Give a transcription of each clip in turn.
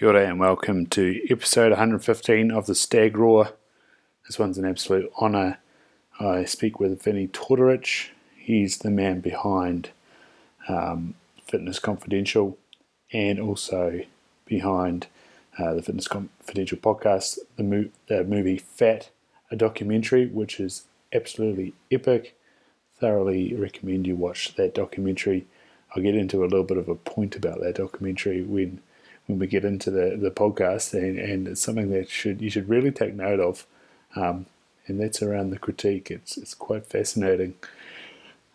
Kia ora and welcome to episode 115 of the Stag Roar. This one's an absolute honour. I speak with Vinnie Tortorich. He's the man behind um, Fitness Confidential and also behind uh, the Fitness Confidential podcast, the, mo- the movie Fat, a documentary which is absolutely epic. Thoroughly recommend you watch that documentary. I'll get into a little bit of a point about that documentary when when we get into the, the podcast, and, and it's something that should you should really take note of, um, and that's around the critique. It's it's quite fascinating.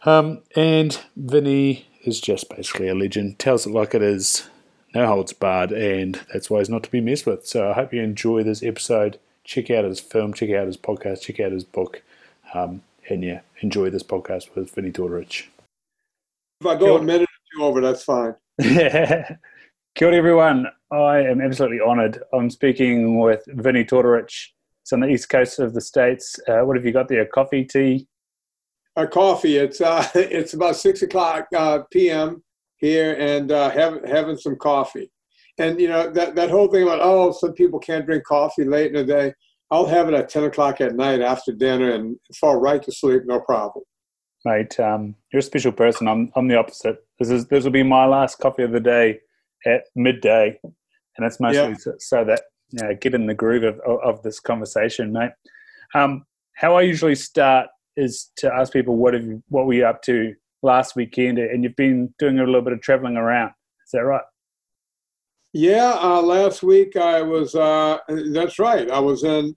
Um, and Vinnie is just basically a legend. Tells it like it is, no holds barred, and that's why he's not to be messed with. So I hope you enjoy this episode. Check out his film, check out his podcast, check out his book, um, and yeah, enjoy this podcast with Vinnie Tortorich. If I go a minute or two over, that's fine. Kia ora, everyone. I am absolutely honoured. I'm speaking with Vinnie Tortorich. It's on the east coast of the states. Uh, what have you got there? Coffee, tea? A coffee. It's uh, it's about six o'clock uh, p.m. here, and uh, having having some coffee. And you know that that whole thing about oh, some people can't drink coffee late in the day. I'll have it at ten o'clock at night after dinner and fall right to sleep, no problem. Mate, um, you're a special person. I'm I'm the opposite. This is this will be my last coffee of the day at midday, and it's mostly yeah. so, so, that you know, get in the groove of, of, of this conversation, mate. Um, how I usually start is to ask people what have you, what were you up to last weekend, and you've been doing a little bit of traveling around. Is that right? Yeah, uh, last week I was. Uh, that's right. I was in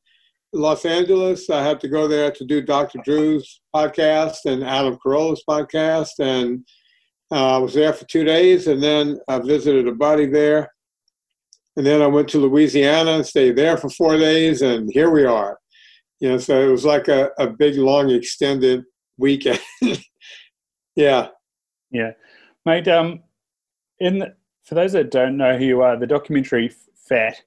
Los Angeles. I had to go there to do Dr. Drew's podcast and Adam Carolla's podcast, and uh, I was there for two days, and then I visited a buddy there. And then I went to Louisiana and stayed there for four days, and here we are. You know, so it was like a, a big, long, extended weekend. yeah. Yeah. Mate, um, in the, for those that don't know who you are, the documentary Fat,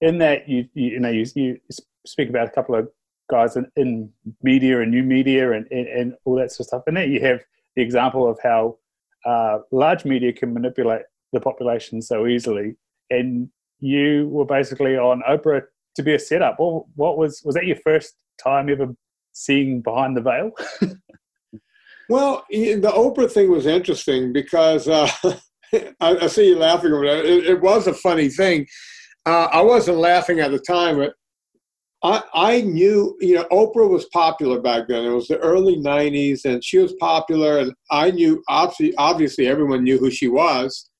in that you, you, you know, you, you speak about a couple of guys in, in media and new media and, and, and all that sort of stuff. And then you have the example of how uh, large media can manipulate the population so easily. And you were basically on Oprah to be a setup. What, what was was that your first time ever seeing behind the veil? well, the Oprah thing was interesting because uh, I, I, see you laughing over. It, it was a funny thing. Uh, I wasn't laughing at the time, but I, I knew, you know, Oprah was popular back then. It was the early 90s, and she was popular, and I knew, obviously, obviously everyone knew who she was.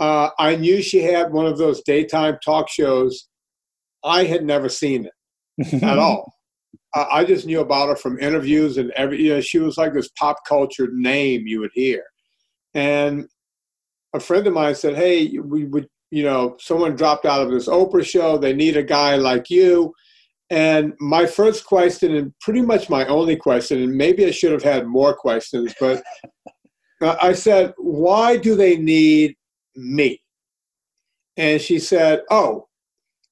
Uh, I knew she had one of those daytime talk shows. I had never seen it at all. Uh, I just knew about her from interviews and every, you know, she was like this pop culture name you would hear. And a friend of mine said, Hey, we would, you know, someone dropped out of this Oprah show. They need a guy like you and my first question, and pretty much my only question, and maybe I should have had more questions, but I said, Why do they need me? And she said, Oh,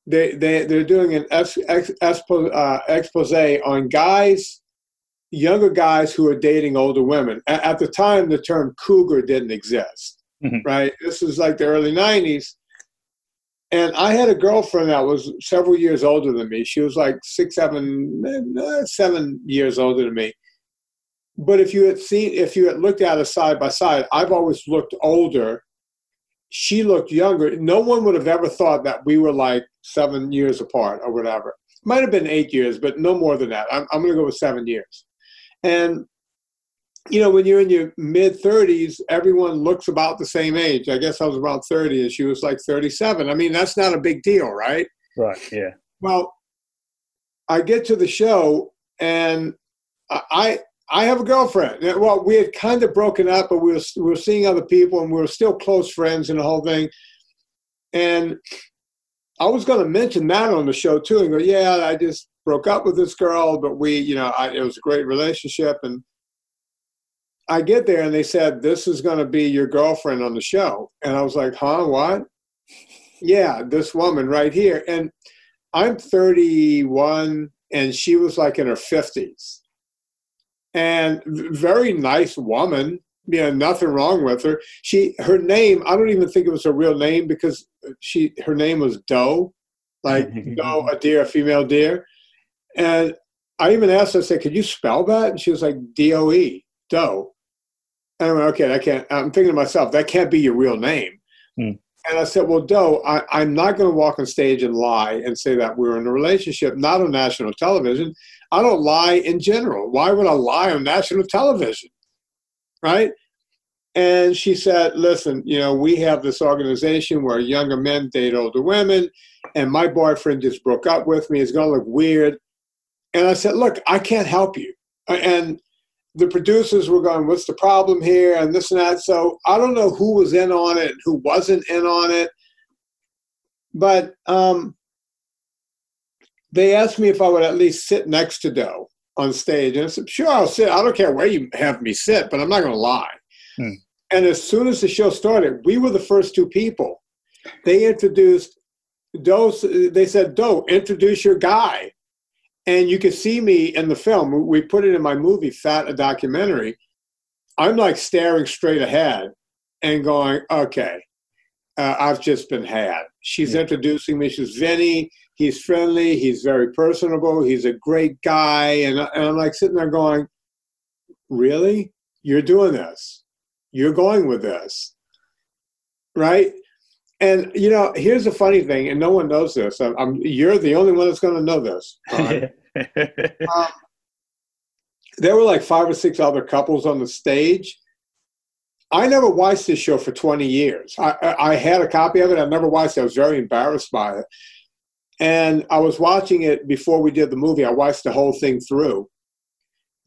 they, they, they're doing an ex, ex, expo, uh, expose on guys, younger guys who are dating older women. At, at the time, the term cougar didn't exist, mm-hmm. right? This was like the early 90s. And I had a girlfriend that was several years older than me. She was like six, seven, eh, seven years older than me. But if you had seen, if you had looked at us side by side, I've always looked older. She looked younger. No one would have ever thought that we were like seven years apart or whatever. Might have been eight years, but no more than that. I'm, I'm going to go with seven years. And you know, when you're in your mid 30s, everyone looks about the same age. I guess I was about 30 and she was like 37. I mean, that's not a big deal, right? Right, yeah. Well, I get to the show and I I have a girlfriend. Well, we had kind of broken up, but we were, we were seeing other people and we were still close friends and the whole thing. And I was going to mention that on the show too and go, yeah, I just broke up with this girl, but we, you know, I, it was a great relationship. And I get there and they said, This is going to be your girlfriend on the show. And I was like, Huh, what? yeah, this woman right here. And I'm 31 and she was like in her 50s. And very nice woman, you know, nothing wrong with her. She, her name, I don't even think it was her real name because she her name was Doe, like Doe, a deer, a female deer. And I even asked her, I said, could you spell that? And she was like, D O E, Doe. I went, okay, I can't, I'm thinking to myself, that can't be your real name. Hmm. And I said, well, Doe, I, I'm not going to walk on stage and lie and say that we're in a relationship, not on national television. I don't lie in general. Why would I lie on national television? Right? And she said, listen, you know, we have this organization where younger men date older women, and my boyfriend just broke up with me. It's going to look weird. And I said, look, I can't help you. And the producers were going, what's the problem here? And this and that. So I don't know who was in on it and who wasn't in on it. But um, they asked me if I would at least sit next to Doe on stage. And I said, sure, I'll sit. I don't care where you have me sit, but I'm not going to lie. Hmm. And as soon as the show started, we were the first two people. They introduced Doe. They said, Doe, introduce your guy. And you can see me in the film. We put it in my movie, Fat, a documentary. I'm like staring straight ahead and going, okay, uh, I've just been had. She's Yeah. introducing me. She's Vinnie. He's friendly. He's very personable. He's a great guy. And, and I'm like sitting there going, really? You're doing this. You're going with this. Right? And, you know, here's the funny thing, and no one knows this. I'm, I'm, you're the only one that's going to know this. Ron. Um, there were like five or six other couples on the stage. I never watched this show for 20 years. I, I, I had a copy of it. I never watched it. I was very embarrassed by it. And I was watching it before we did the movie. I watched the whole thing through.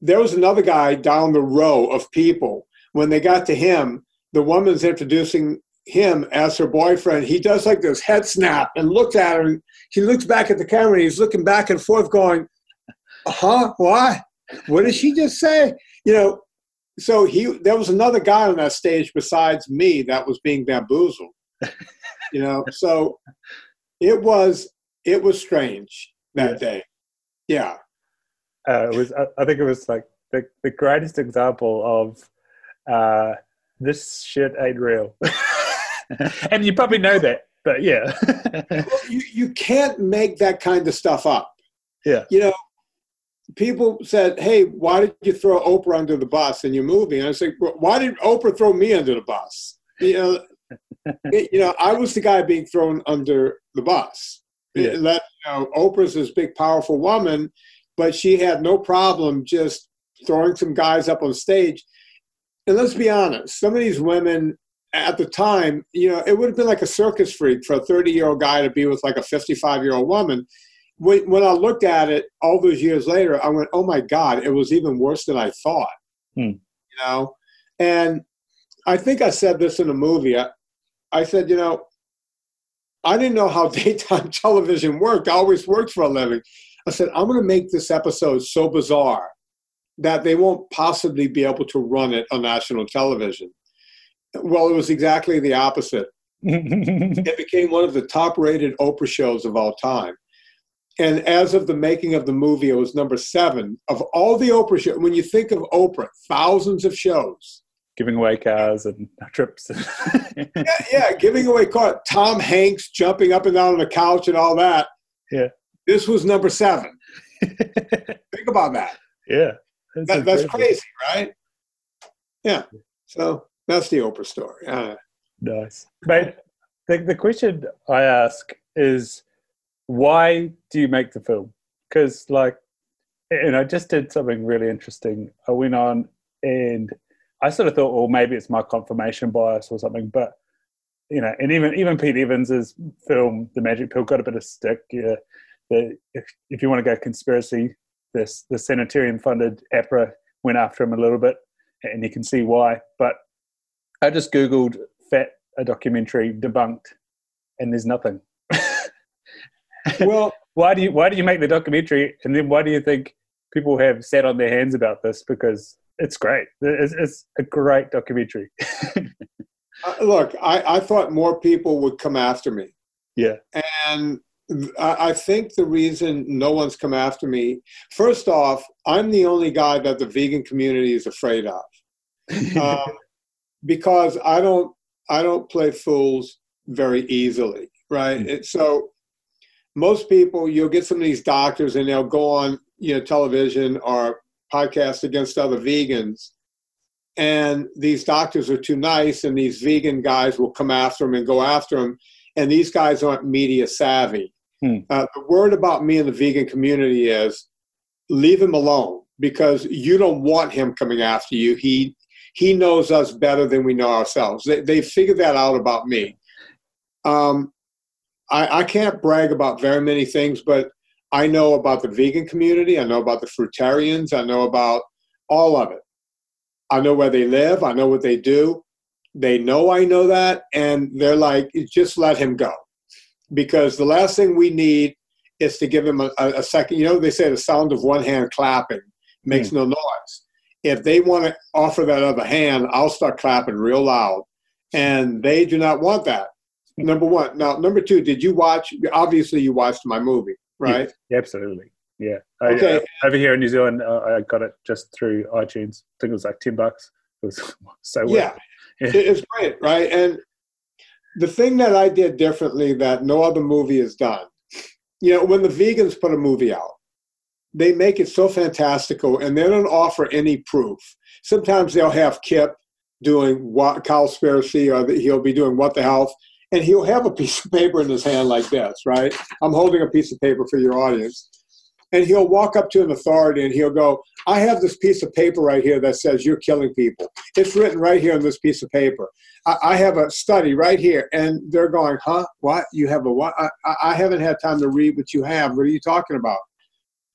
There was another guy down the row of people. When they got to him, the woman's introducing him as her boyfriend. He does like this head snap and looks at her. And he looks back at the camera and he's looking back and forth, going, huh? What? What did she just say? You know, so he there was another guy on that stage besides me that was being bamboozled. You know, so it was it was strange that Yeah. day. Yeah. uh, it was I, I think it was like the, the greatest example of uh, this shit ain't real and you probably know that but yeah Well, you, you can't make that kind of stuff up. Yeah. You know, people said, Hey, why did you throw Oprah under the bus in your movie? And I said, "Well, Why did Oprah throw me under the bus? You know, it- you know, I was the guy being thrown under the bus. Yeah. Let, you know, Oprah's this big, powerful woman, but she had no problem just throwing some guys up on stage. And let's be honest, some of these women at the time, you know, it would have been like a circus freak for a 30 year old guy to be with like a 55 year old woman. When, when I looked at it all those years later, I went, oh my God, it was even worse than I thought. Hmm. You know? And I think I said this in a movie. I, I said, you know, I didn't know how daytime television worked. I always worked for a living. I said, I'm going to make this episode so bizarre that they won't possibly be able to run it on national television. Well, it was exactly the opposite. It became one of the top rated Oprah shows of all time. And as of the making of the movie, it was number seven of all the Oprah shows. When you think of Oprah, thousands of shows. giving away cars and trips Yeah, yeah, giving away cars. Tom Hanks jumping up and down on the couch and all that. Yeah. This was number seven. Think about that. yeah that that's crazy, right? Yeah. So that's the Oprah story. Uh, Nice. Mate, the, the question I ask is why do you make the film? Because, like, and I just did something really interesting. I went on and I sort of thought, well, maybe it's my confirmation bias or something, but you know, and even even Pete Evans's film, The Magic Pill, got a bit of stick. Yeah, the, if if you want to go conspiracy, this the sanitarium funded AHPRA went after him a little bit, and you can see why. But I just googled "fat" a documentary debunked, and there's nothing. well, why do you why do you make the documentary, and then why do you think people have sat on their hands about this? Because it's great. It's, it's a great documentary. uh, look, I, I thought more people would come after me. Yeah. And I, I think the reason no one's come after me, first off, I'm the only guy that the vegan community is afraid of. Um, because I don't I don't play fools very easily, right? Mm-hmm. so most people, you'll get some of these doctors and they'll go on, you know, television or podcast against other vegans. And these doctors are too nice, and these vegan guys will come after them and go after them. And these guys aren't media savvy. Hmm. Uh, the word about me in the vegan community is leave him alone because you don't want him coming after you. He he knows us better than we know ourselves. They they figured that out about me. Um, I, I can't brag about very many things, but I know about the vegan community. I know about the fruitarians. I know about all of it. I know where they live. I know what they do. They know I know that, and they're like, just let him go, because the last thing we need is to give him a, a second. You know, they say the sound of one hand clapping makes mm. no noise. If they want to offer that other hand, I'll start clapping real loud, and they do not want that. Number one. Now, number two, did you watch? Obviously, you watched my movie, right? Yeah, absolutely. Yeah. Okay. I, uh, over here in New Zealand, uh, I got it just through iTunes. I think it was like ten bucks. It was so yeah. yeah. It's great, right? And the thing that I did differently that no other movie has done, you know, when the vegans put a movie out, they make it so fantastical and they don't offer any proof. Sometimes they'll have Kip doing Cowspiracy or uh, he'll be doing what the health and he'll have a piece of paper in his hand like this, right? I'm holding a piece of paper for your audience. And he'll walk up to an authority and he'll go, I have this piece of paper right here that says you're killing people. It's written right here on this piece of paper. I, I have a study right here. And they're going, huh? What? You have a what? I, I haven't had time to read what you have. What are you talking about?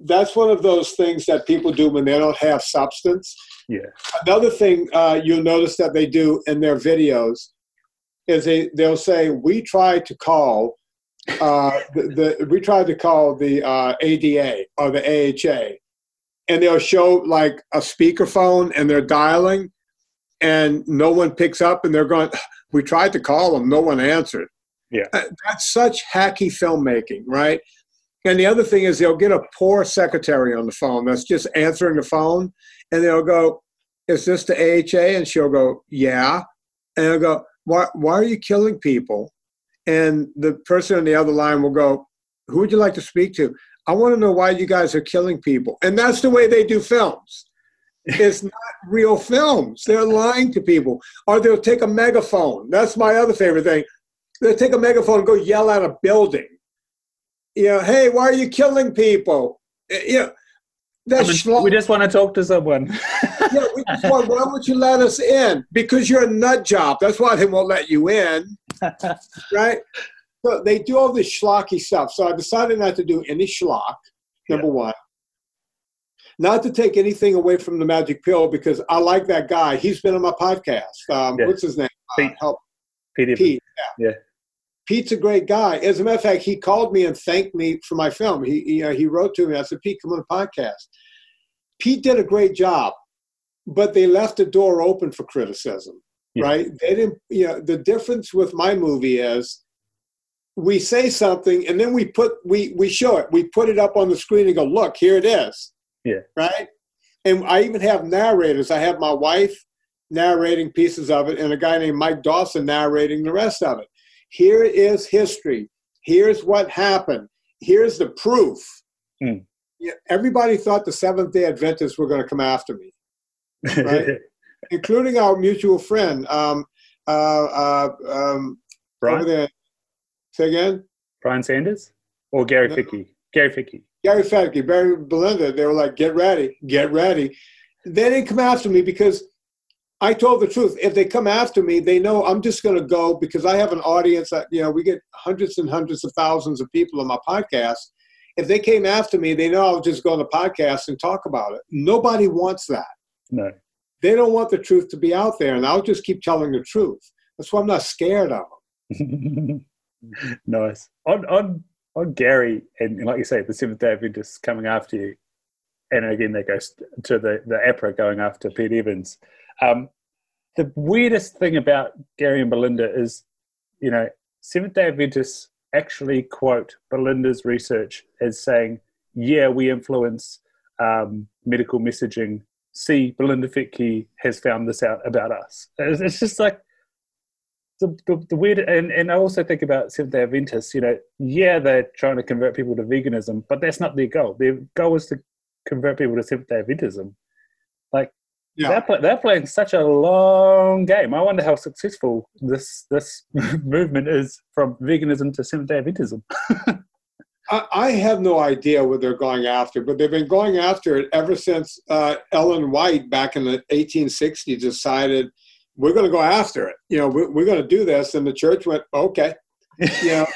That's one of those things that people do when they don't have substance. Yeah. Another thing uh, you'll notice that they do in their videos is they they'll say we tried to call uh, the, the we tried to call the uh, ADA or the AHA, and they'll show like a speakerphone and they're dialing, and no one picks up, and they're going. We tried to call them, no one answered. Yeah, uh, that's such hacky filmmaking, right? And the other thing is they'll get a poor secretary on the phone that's just answering the phone, and they'll go, "Is this the AHA?" And she'll go, "Yeah," and they'll go, why, why are you killing people? And the person on the other line will go, who would you like to speak to? I want to know why you guys are killing people. And that's the way they do films. It's not real films. They're lying to people. Or they'll take a megaphone. That's my other favorite thing. They'll take a megaphone and go yell at a building. You know, hey, why are you killing people? Eh, you know, that's we just want to talk to someone. yeah, we just want, why won't you let us in? Because you're a nut job. That's why they won't let you in. right? So they do all this schlocky stuff. So I decided not to do any schlock, number yeah. one. Not to take anything away from the magic pill because I like that guy. He's been on my podcast. Um, yeah. What's his name? Uh, Pete. Uh, help. Pete. Pete. Yeah. yeah. Pete's a great guy. As a matter of fact, he called me and thanked me for my film. He he, uh, he wrote to me. I said, Pete, come on the podcast. Pete did a great job, but they left the door open for criticism, yeah. right? They didn't. You know, the difference with my movie is we say something and then we put we we show it. We put it up on the screen and go, look, here it is. Yeah. Right. And I even have narrators. I have my wife narrating pieces of it, and a guy named Mike Dawson narrating the rest of it here is history. Here's what happened. Here's the proof. Hmm. Everybody thought the Seventh day Adventists were going to come after me, right? including our mutual friend. Um, uh, uh, um, Brian? There. Say again? Brian Sanders? Or Gary no. Fettke? Gary Fettke. Gary Fettke, Barry Belinda, they were like, get ready, get ready. They didn't come after me because I told the truth. If they come after me, they know I'm just going to go because I have an audience that, you know, we get hundreds and hundreds of thousands of people on my podcast. If they came after me, they know I'll just go on the podcast and talk about it. Nobody wants that. No. They don't want the truth to be out there, and I'll just keep telling the truth. That's why I'm not scared of them. nice. On, on, on Gary, and like you say, the Seventh day Adventists coming after you, and again, that goes to the, the AHPRA going after Pete Evans. Um, the weirdest thing about Gary and Belinda is, you know, Seventh day Adventists actually quote Belinda's research as saying, yeah, we influence um, medical messaging. See, Belinda Fettke has found this out about us. It's, it's just like, the, the, the, weird, and, and I also think about Seventh day Adventists, you know, yeah, they're trying to convert people to veganism, but that's not their goal. Their goal is to convert people to Seventh day Adventism. Yeah. they're, play, they're playing such a long game. I wonder how successful this this movement is from veganism to Seventh day Adventism. I, I have no idea what they're going after, but they've been going after it ever since uh, Ellen White back in the 1860s decided we're going to go after it. You know, we're, we're going to do this, and the church went okay. You know,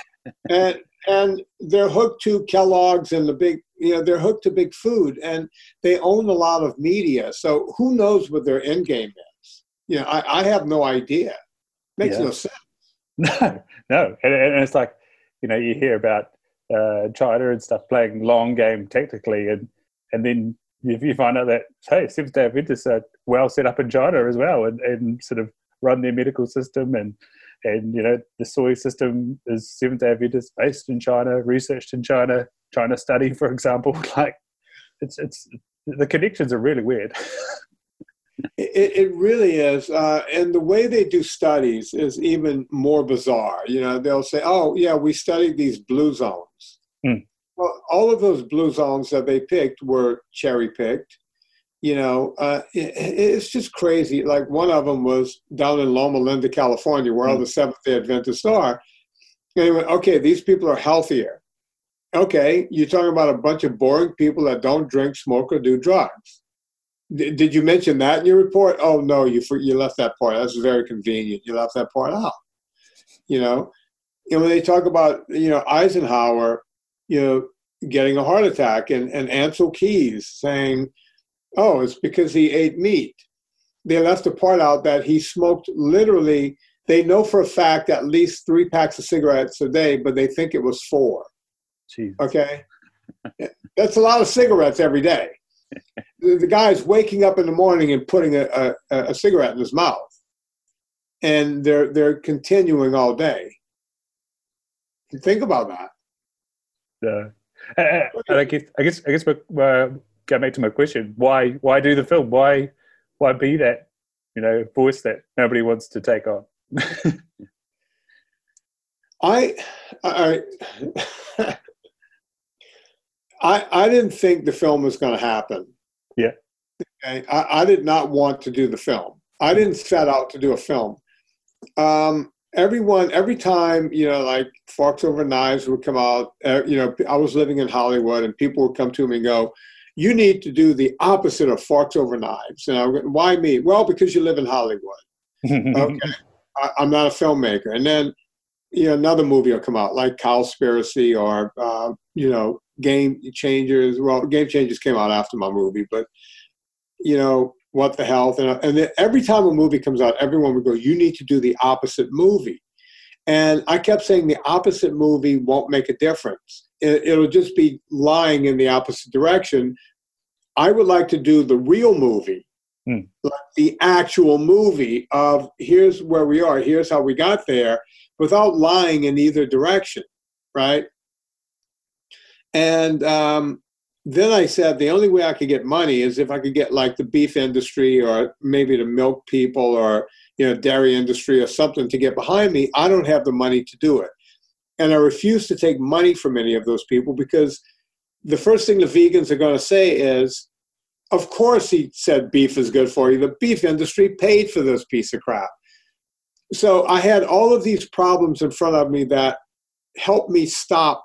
and and they're hooked to Kellogg's and the big, you know, they're hooked to big food, and they own a lot of media. So who knows what their end game is? You know, I, I have no idea. Makes yeah. no sense. No, no, and, and it's like, you know, you hear about uh, China and stuff playing long game technically and and then if you find out that hey, Seventh Day Adventists are well set up in China as well, and, and sort of run their medical system, and and you know the soy system is Seventh Day Adventist based in China, researched in China, China study, for example. Like it's it's the connections are really weird. It, it, really is. Uh, and the way they do studies is even more bizarre. You know, they'll say, oh, yeah, we studied these blue zones. Hmm. Well, all of those blue zones that they picked were cherry picked. You know, uh, it, it's just crazy. Like one of them was down in Loma Linda, California, where hmm. all the Seventh day Adventists are. And they went, okay, these people are healthier. Okay, you're talking about a bunch of boring people that don't drink, smoke, or do drugs did you mention that in your report? Oh no, you you left that part. That's very convenient. You left that part out. You know, and when they talk about you know Eisenhower, you know, getting a heart attack, and and Ancel Keys saying, "Oh, it's because he ate meat." They left the part out that he smoked literally. They know for a fact at least three packs of cigarettes a day, but they think it was four. Okay, that's a lot of cigarettes every day the, guy's waking up in the morning and putting a, a, a, cigarette in his mouth, and they're they're continuing all day. Think about that. Yeah, and, and I guess I guess I guess uh, get back to my question: why why do the film? Why why be that you know voice that nobody wants to take on? I I. I, I didn't think the film was going to happen. Yeah. I, I did not want to do the film. I didn't set out to do a film. Um, everyone, every time, you know, like Forks Over Knives would come out, uh, you know, I was living in Hollywood and people would come to me and go, you need to do the opposite of Forks Over Knives. And I would why me? Well, because you live in Hollywood. okay. I, am not a filmmaker. And then, you know, another movie will come out like Cowspiracy or, uh, you know, Game Changers. Well, Game Changers came out after my movie, but you know what the health and and every time a movie comes out, everyone would go, "You need to do the opposite movie." And I kept saying the opposite movie won't make a difference. It, it'll just be lying in the opposite direction. I would like to do the real movie, like the actual movie of here's where we are, here's how we got there, without lying in either direction, right? And um, then I said the only way I could get money is if I could get like the beef industry or maybe the milk people or you know dairy industry or something to get behind me. I don't have the money to do it, and I refuse to take money from any of those people because the first thing the vegans are going to say is, "Of course, he said beef is good for you. The beef industry paid for this piece of crap." So I had all of these problems in front of me that helped me stop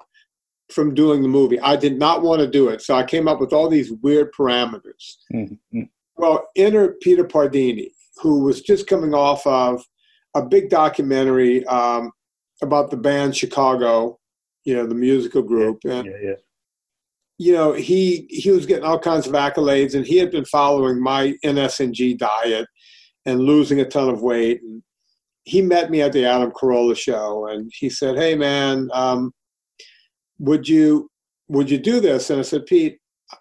from doing the movie. I did not want to do it, so I came up with all these weird parameters. Mm-hmm. Well, enter Peter Pardini, who was just coming off of a big documentary um, about the band Chicago, you know, the musical group, and yeah, yeah. you know he he was getting all kinds of accolades, and he had been following my NSNG diet and losing a ton of weight. And he met me at the Adam Carolla show, and he said, "Hey, man." Um, would you would you do this? And I said, Pete,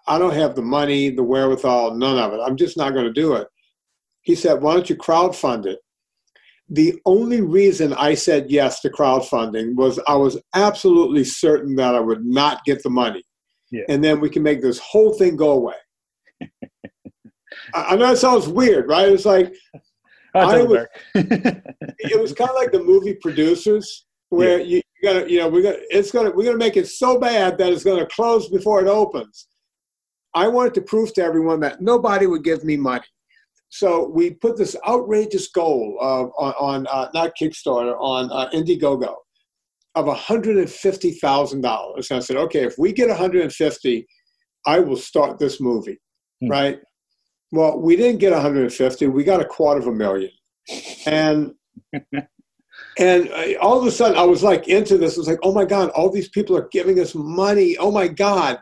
I don't have the money, the wherewithal, none of it. I'm just not going to do it. He said, Why don't you crowdfund it? The only reason I said yes to crowdfunding was I was absolutely certain that I would not get the money. Yeah. And then we can make this whole thing go away. I know it sounds weird, right? It's like, I was, it was kind of like the movie producers, where yeah. you, you gotta, you know, we're gonna, it's gonna, we're gonna make it so bad that it's gonna close before it opens. I wanted to prove to everyone that nobody would give me money. So we put this outrageous goal of, on, on uh, not Kickstarter, on uh, Indiegogo of $150,000. And I said, okay, if we get 150, I will start this movie, hmm. right? Well, we didn't get 150. We got a quarter of a million. And and uh, all of a sudden I was like into this. I was like, oh my God, all these people are giving us money. Oh my God.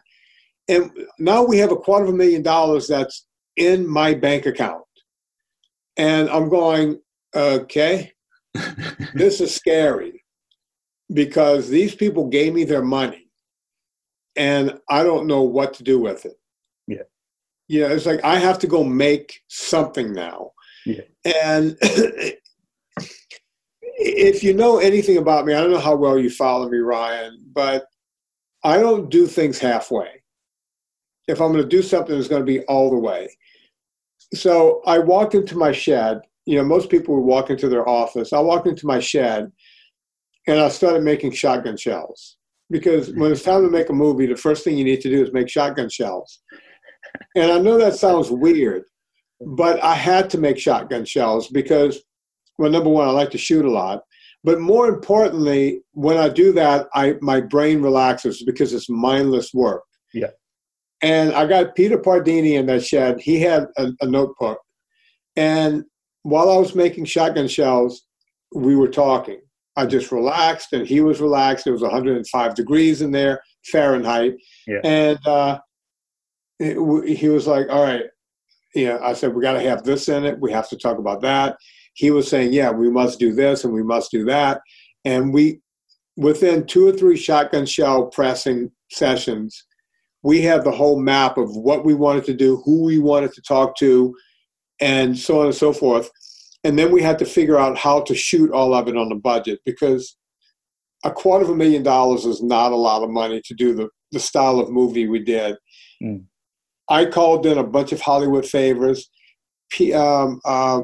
And now we have a quarter of a million dollars that's in my bank account. And I'm going, okay, this is scary because these people gave me their money and I don't know what to do with it. Yeah. Yeah, it's like I have to go make something now. Yeah. And if you know anything about me, I don't know how well you follow me, Ryan, but I don't do things halfway. If I'm going to do something, it's going to be all the way. So I walked into my shed. You know, most people would walk into their office. I walked into my shed and I started making shotgun shells because when it's time to make a movie, the first thing you need to do is make shotgun shells. And I know that sounds weird, but I had to make shotgun shells because, well, number one, I like to shoot a lot. But more importantly, when I do that, I my brain relaxes because it's mindless work. Yeah. And I got Peter Pardini in that shed. He had a, a notebook. And while I was making shotgun shells, we were talking. I just relaxed and he was relaxed. It was 105 degrees in there, Fahrenheit. Yeah. And uh, he was like, all right. Yeah, I said, we got to have this in it. We have to talk about that. He was saying, yeah, we must do this and we must do that. And we, within two or three shotgun shell pressing sessions, we had the whole map of what we wanted to do, who we wanted to talk to, and so on and so forth. And then we had to figure out how to shoot all of it on the budget because a quarter of a million dollars is not a lot of money to do the, the style of movie we did. Mm. I called in a bunch of Hollywood favors. P, um, uh,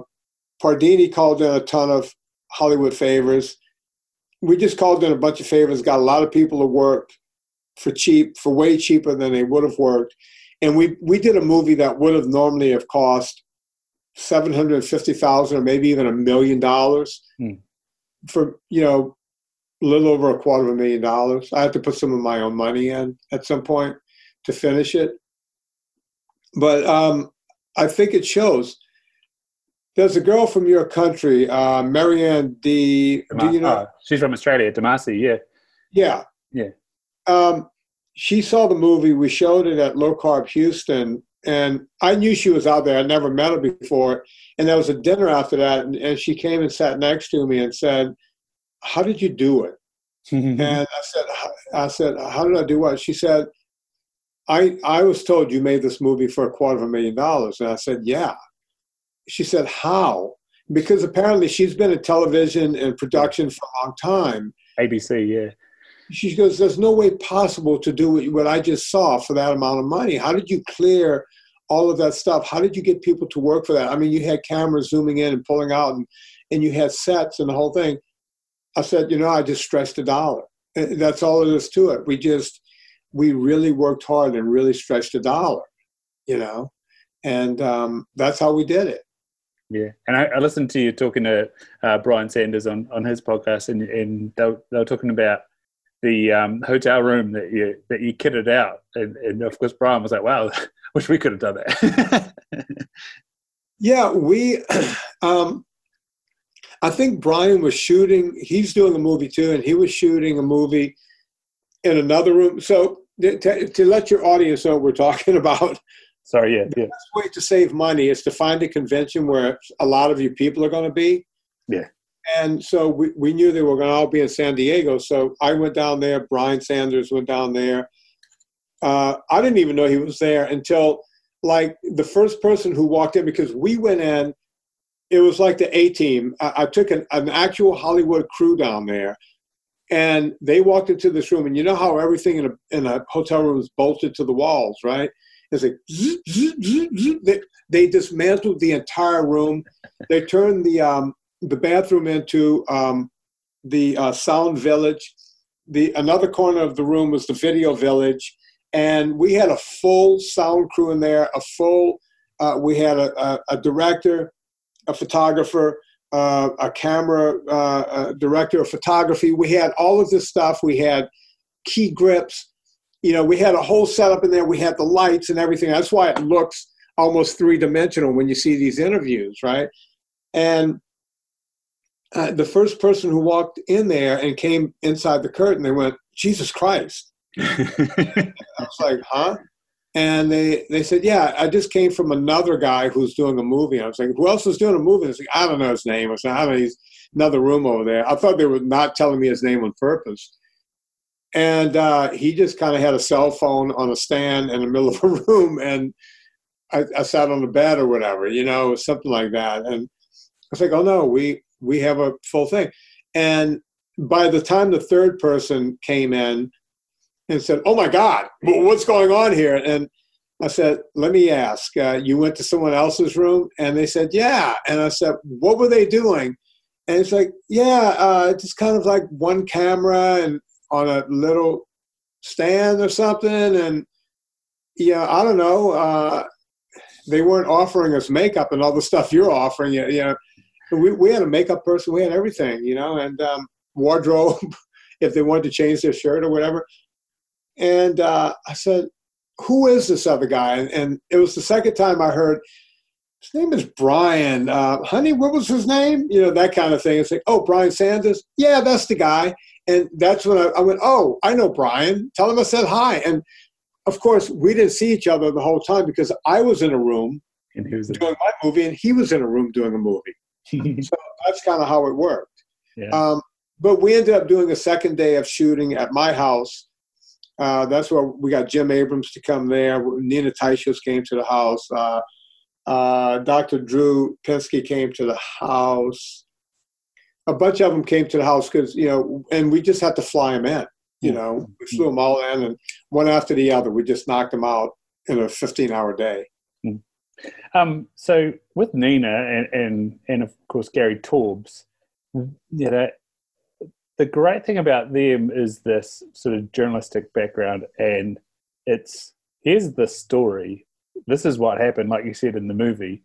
Pardini called in a ton of Hollywood favors. We just called in a bunch of favors, got a lot of people to work for cheap, for way cheaper than they would have worked. And we, we did a movie that would have normally have cost seven hundred fifty thousand or maybe even a million dollars hmm. for you know a little over a quarter of a million dollars. I had to put some of my own money in at some point to finish it, but um, I think it shows. There's a girl from your country, uh, Maryanne D. do you know? Uh, she's from Australia, Demasi. Yeah. Yeah. Yeah. Um, she saw the movie. We showed it at Low Carb Houston, and I knew she was out there. I'd never met her before, and there was a dinner after that, and, and she came and sat next to me and said, "How did you do it?" and I said, "I said, how did I do what?" She said, "I I was told you made this movie for a quarter of a million dollars," and I said, "Yeah." She said, "How?" Because apparently she's been in television and production for a long time. ABC, yeah she goes, There's no way possible to do what I just saw for that amount of money. How did you clear all of that stuff? How did you get people to work for that? I mean, you had cameras zooming in and pulling out, and, and you had sets and the whole thing. I said, You know, I just stretched a dollar. That's all it is to it. We just, we really worked hard and really stretched a dollar, you know, and um, that's how we did it. Yeah, and I, I, listened to you talking to uh, Brian Sanders on, on his podcast, and, and they, were, they were talking about the um, hotel room that you that you kitted out, and, and of course Brian was like, "Wow, wish we could have done that." yeah, we. Um, I think Brian was shooting. He's doing a movie too, and he was shooting a movie in another room. So to, to let your audience know what we're talking about. Sorry, yeah, the yeah. best way to save money is to find a convention where a lot of you people are going to be. Yeah and so we, we knew they were going to all be in San Diego. So I went down there. Brian Sanders went down there. Uh, I didn't even know he was there until like the first person who walked in because we went in. It was like the A team. I, I took an, an actual Hollywood crew down there, and they walked into this room. And you know how everything in a in a hotel room is bolted to the walls, right? It's like zzz, zzz, zzz, they, they dismantled the entire room. They turned the um, the bathroom into um, the uh, sound village. The another corner of the room was the video village, and we had a full sound crew in there. A full, uh, we had a, a, a, director, a photographer, uh, a camera uh, a director of photography. We had all of this stuff. We had key grips. You know, we had a whole setup in there. We had the lights and everything. That's why it looks almost three dimensional when you see these interviews, right? And uh, the first person who walked in there and came inside the curtain, they went, Jesus Christ. I was like, huh? And they, they said, yeah, I just came from another guy who's doing a movie. I was like, who else is doing a movie? I was like, I don't know his name. I said, I don't know, he's another room over there. I thought they were not telling me his name on purpose. And uh, he just kind of had a cell phone on a stand in the middle of a room. And I, I sat on the bed or whatever, you know, something like that. And I was like, oh no, we, we have a full thing. And by the time the third person came in and said, "Oh my God, what's going on here?" and I said, "Let me ask. Uh, you went to someone else's room?" And they said, "Yeah." And I said, "What were they doing?" And it's like, "Yeah, uh, just kind of like one camera and on a little stand or something." And yeah, I don't know. Uh, they weren't offering us makeup and all the stuff you're offering. You know, we, we had a makeup person, we had everything, you know, and um, wardrobe if they wanted to change their shirt or whatever. And uh, I said, Who is this other guy? And, and, it was the second time I heard, His name is Brian. Uh, honey, what was his name? You know, that kind of thing. It's like, Oh, Brian Sanders? Yeah, that's the guy. And that's when I, I went, Oh, I know Brian. Tell him I said hi. And of course, we didn't see each other the whole time because I was in a room and he was doing my movie and he was in a room doing a movie. so that's kind of how it worked. Yeah. Um, but we ended up doing a second day of shooting at my house. Uh, that's where we got Jim Abrahams to come there. Nina Teicholz came to the house. Uh, uh, Dr. Drew Pinsky came to the house. A bunch of them came to the house because, you know, and we just had to fly them in. You know, we flew them all in, and one after the other, we just knocked them out in a 15 hour day. Um, so with Nina and, and and of course Gary Taubes, you know, the great thing about them is this sort of journalistic background, and it's here's the story. This is what happened, like you said in the movie.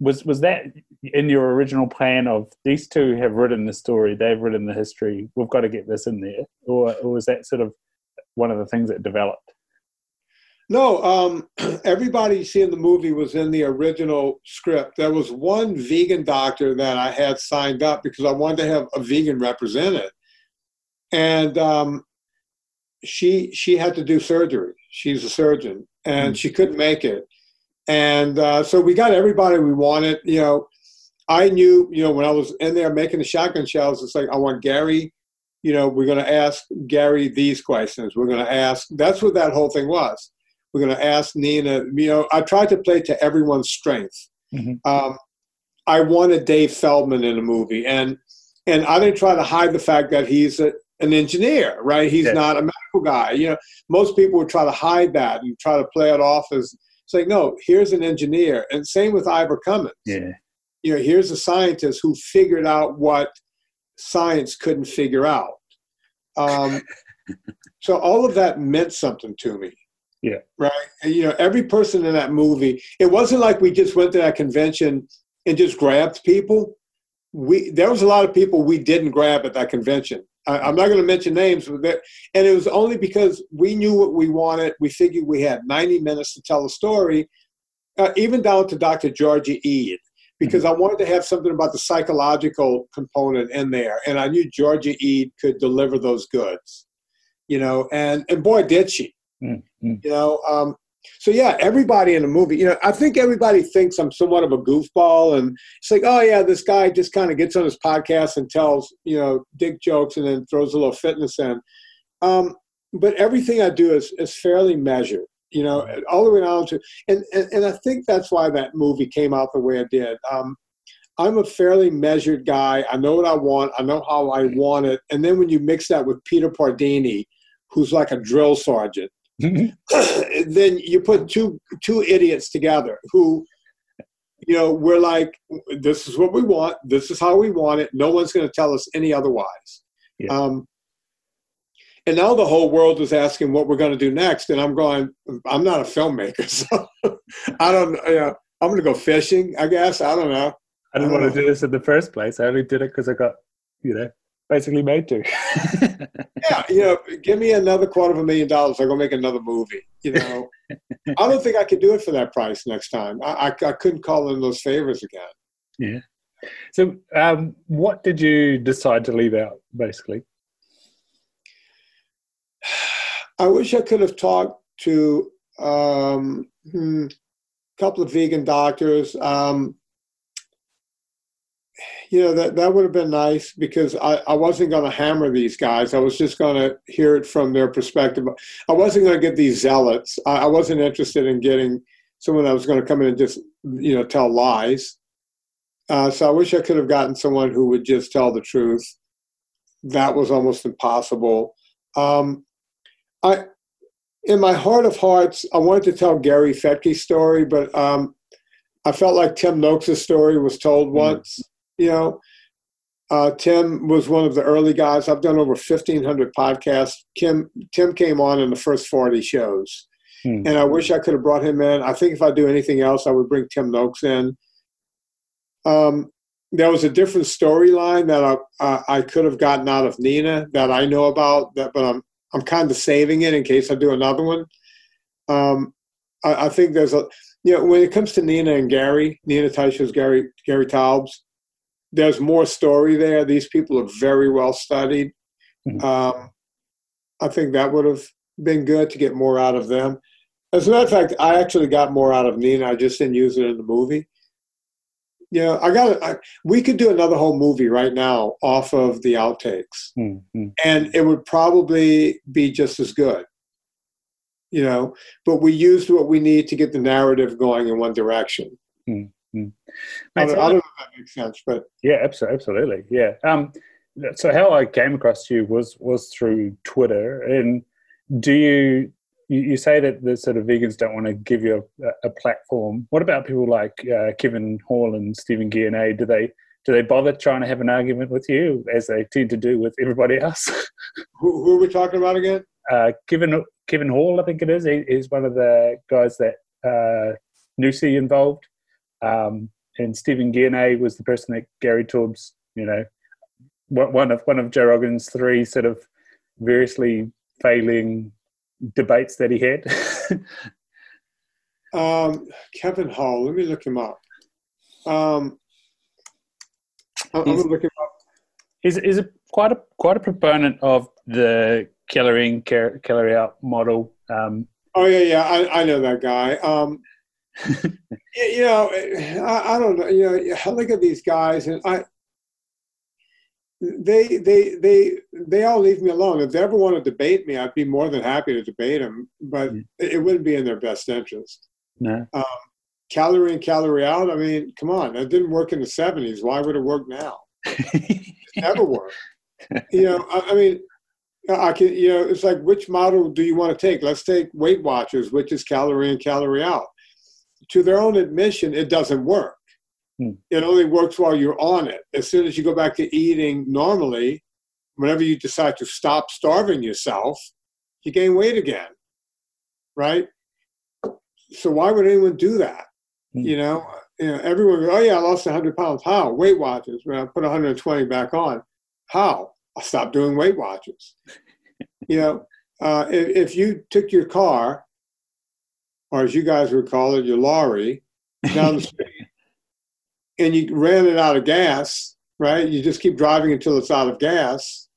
Was was that in your original plan of these two have written the story, they've written the history, we've got to get this in there, or, or was that sort of one of the things that developed? No, um, everybody seeing the movie was in the original script. There was one vegan doctor that I had signed up because I wanted to have a vegan represented, and um, she she had to do surgery. She's a surgeon, and mm-hmm. she couldn't make it. And uh, so we got everybody we wanted. You know, I knew you know when I was in there making the shotgun shells, it's like I want Gary. You know, we're going to ask Gary these questions. We're going to ask. That's what that whole thing was we're going to ask Nina. You know, I tried to play to everyone's strength. Mm-hmm. Um, I wanted Dave Feldman in a movie, and and I didn't try to hide the fact that he's a, an engineer, right? He's not a medical guy. You know, most people would try to hide that and try to play it off as say, no, here's an engineer, and same with Ivor Cummins. Yeah, you know, here's a scientist who figured out what science couldn't figure out. Um, so all of that meant something to me. Yeah. Right. And, you know, every person in that movie, it wasn't like we just went to that convention and just grabbed people. We there was a lot of people we didn't grab at that convention. I, am not going to mention names, but there, and it was only because we knew what we wanted. We figured we had 90 minutes to tell a story, uh, even down to Dr. Georgia Ede, because mm-hmm. I wanted to have something about the psychological component in there, and I knew Georgia Ede could deliver those goods, you know, and and boy did she. Mm-hmm. You know, um, so yeah, everybody in the movie, you know, I think everybody thinks I'm somewhat of a goofball, and it's like, oh yeah, this guy just kind of gets on his podcast and tells, you know, dick jokes and then throws a little fitness in. Um, but everything I do is is fairly measured, you know, all the way down to, and and, and I think that's why that movie came out the way it did. Um, I'm a fairly measured guy. I know what I want. I know how I want it. And then when you mix that with Peter Pardini, who's like a drill sergeant, then you put two two idiots together who you know we're like this is what we want. This is how we want it. No one's going to tell us any otherwise. Yeah. um, and now the whole world is asking what we're going to do next and i'm going i'm not a filmmaker so i don't you know i'm going to go fishing i guess. I don't know. I didn't I want know. to do this in the first place. I only did it because i got you know basically made to. yeah, you know, give me another quarter of a million dollars, I'll go make another movie. You know, I don't think I could do it for that price next time. I, I, I couldn't call in those favors again. Yeah. So, um, what did you decide to leave out, basically? I wish I could have talked to um, hmm, a couple of vegan doctors. Um, you know that that would have been nice because I, I wasn't going to hammer these guys. I was just going to hear it from their perspective. I wasn't going to get these zealots. I, I wasn't interested in getting someone that was going to come in and just you know tell lies. Uh, so I wish I could have gotten someone who would just tell the truth. That was almost impossible. Um, I, in my heart of hearts, I wanted to tell Gary Fettke's story, but um, I felt like Tim Noakes' story was told mm. once. You know, uh, Tim was one of the early guys. I've done over 1,500 podcasts. Kim, Tim came on in the first 40 shows. Hmm. And I wish I could have brought him in. I think if I do anything else, I would bring Tim Noakes in. Um, there was a different storyline that I, uh, I could have gotten out of Nina that I know about, that, but I'm, I'm kind of saving it in case I do another one. Um, I, I, think there's a, you know, when it comes to Nina and Gary, Nina Teicholz, Gary, Gary Taubes, there's more story there. These people are very well studied. Mm-hmm. Um, I think that would have been good to get more out of them. As a matter of fact, I actually got more out of Nina. I just didn't use it in the movie. Yeah, I got. I, we could do another whole movie right now off of the outtakes, mm-hmm. and it would probably be just as good. You know, but we used what we need to get the narrative going in one direction. Mm-hmm. Mm. I, don't, I, don't, know if that makes sense, but yeah, absolutely, absolutely, yeah. Um, so how I came across you was was through Twitter, and do you you, say that the sort of vegans don't want to give you a, a platform? What about people like uh, Kevin Hall and Stephen Guyenet? Do they do they bother trying to have an argument with you as they tend to do with everybody else? who, who, are we talking about again? Uh, Kevin Kevin Hall, I think it is. He, he's one of the guys that uh, Nusi involved. Um, and Stephen Guyenet was the person that Gary Taubes, you know, one of one of Joe Rogan's three sort of variously failing debates that he had. um, Kevin Hall, let me look him up. Um, I'm to look him up. Is is a quite a quite a proponent of the calorie in, calorie out model. Um, oh yeah, yeah, I, I know that guy. Um, you know, I, I, don't know. You know, I look at these guys, and I, they, they, they, they all leave me alone. If they ever want to debate me, I'd be more than happy to debate them, but mm. it wouldn't be in their best interest. No. Um, calorie in, calorie out. I mean, come on, it didn't work in the '70s. Why would it work now? never work. You know, I, I mean, I can, you know, it's like which model do you want to take? Let's take Weight Watchers, which is calorie in, calorie out to their own admission, it doesn't work. Hmm. It only works while you're on it. As soon as you go back to eating normally, whenever you decide to stop starving yourself, you gain weight again, right? So why would anyone do that? Hmm. You know, you know, everyone goes, oh yeah, I lost 100 pounds. How? Weight Watchers. When I put 120 back on. How? I stopped doing Weight Watchers. you know, uh, if, if you took your car or as you guys would call it, your lorry down the street, and you ran it out of gas, right? You just keep driving until it's out of gas.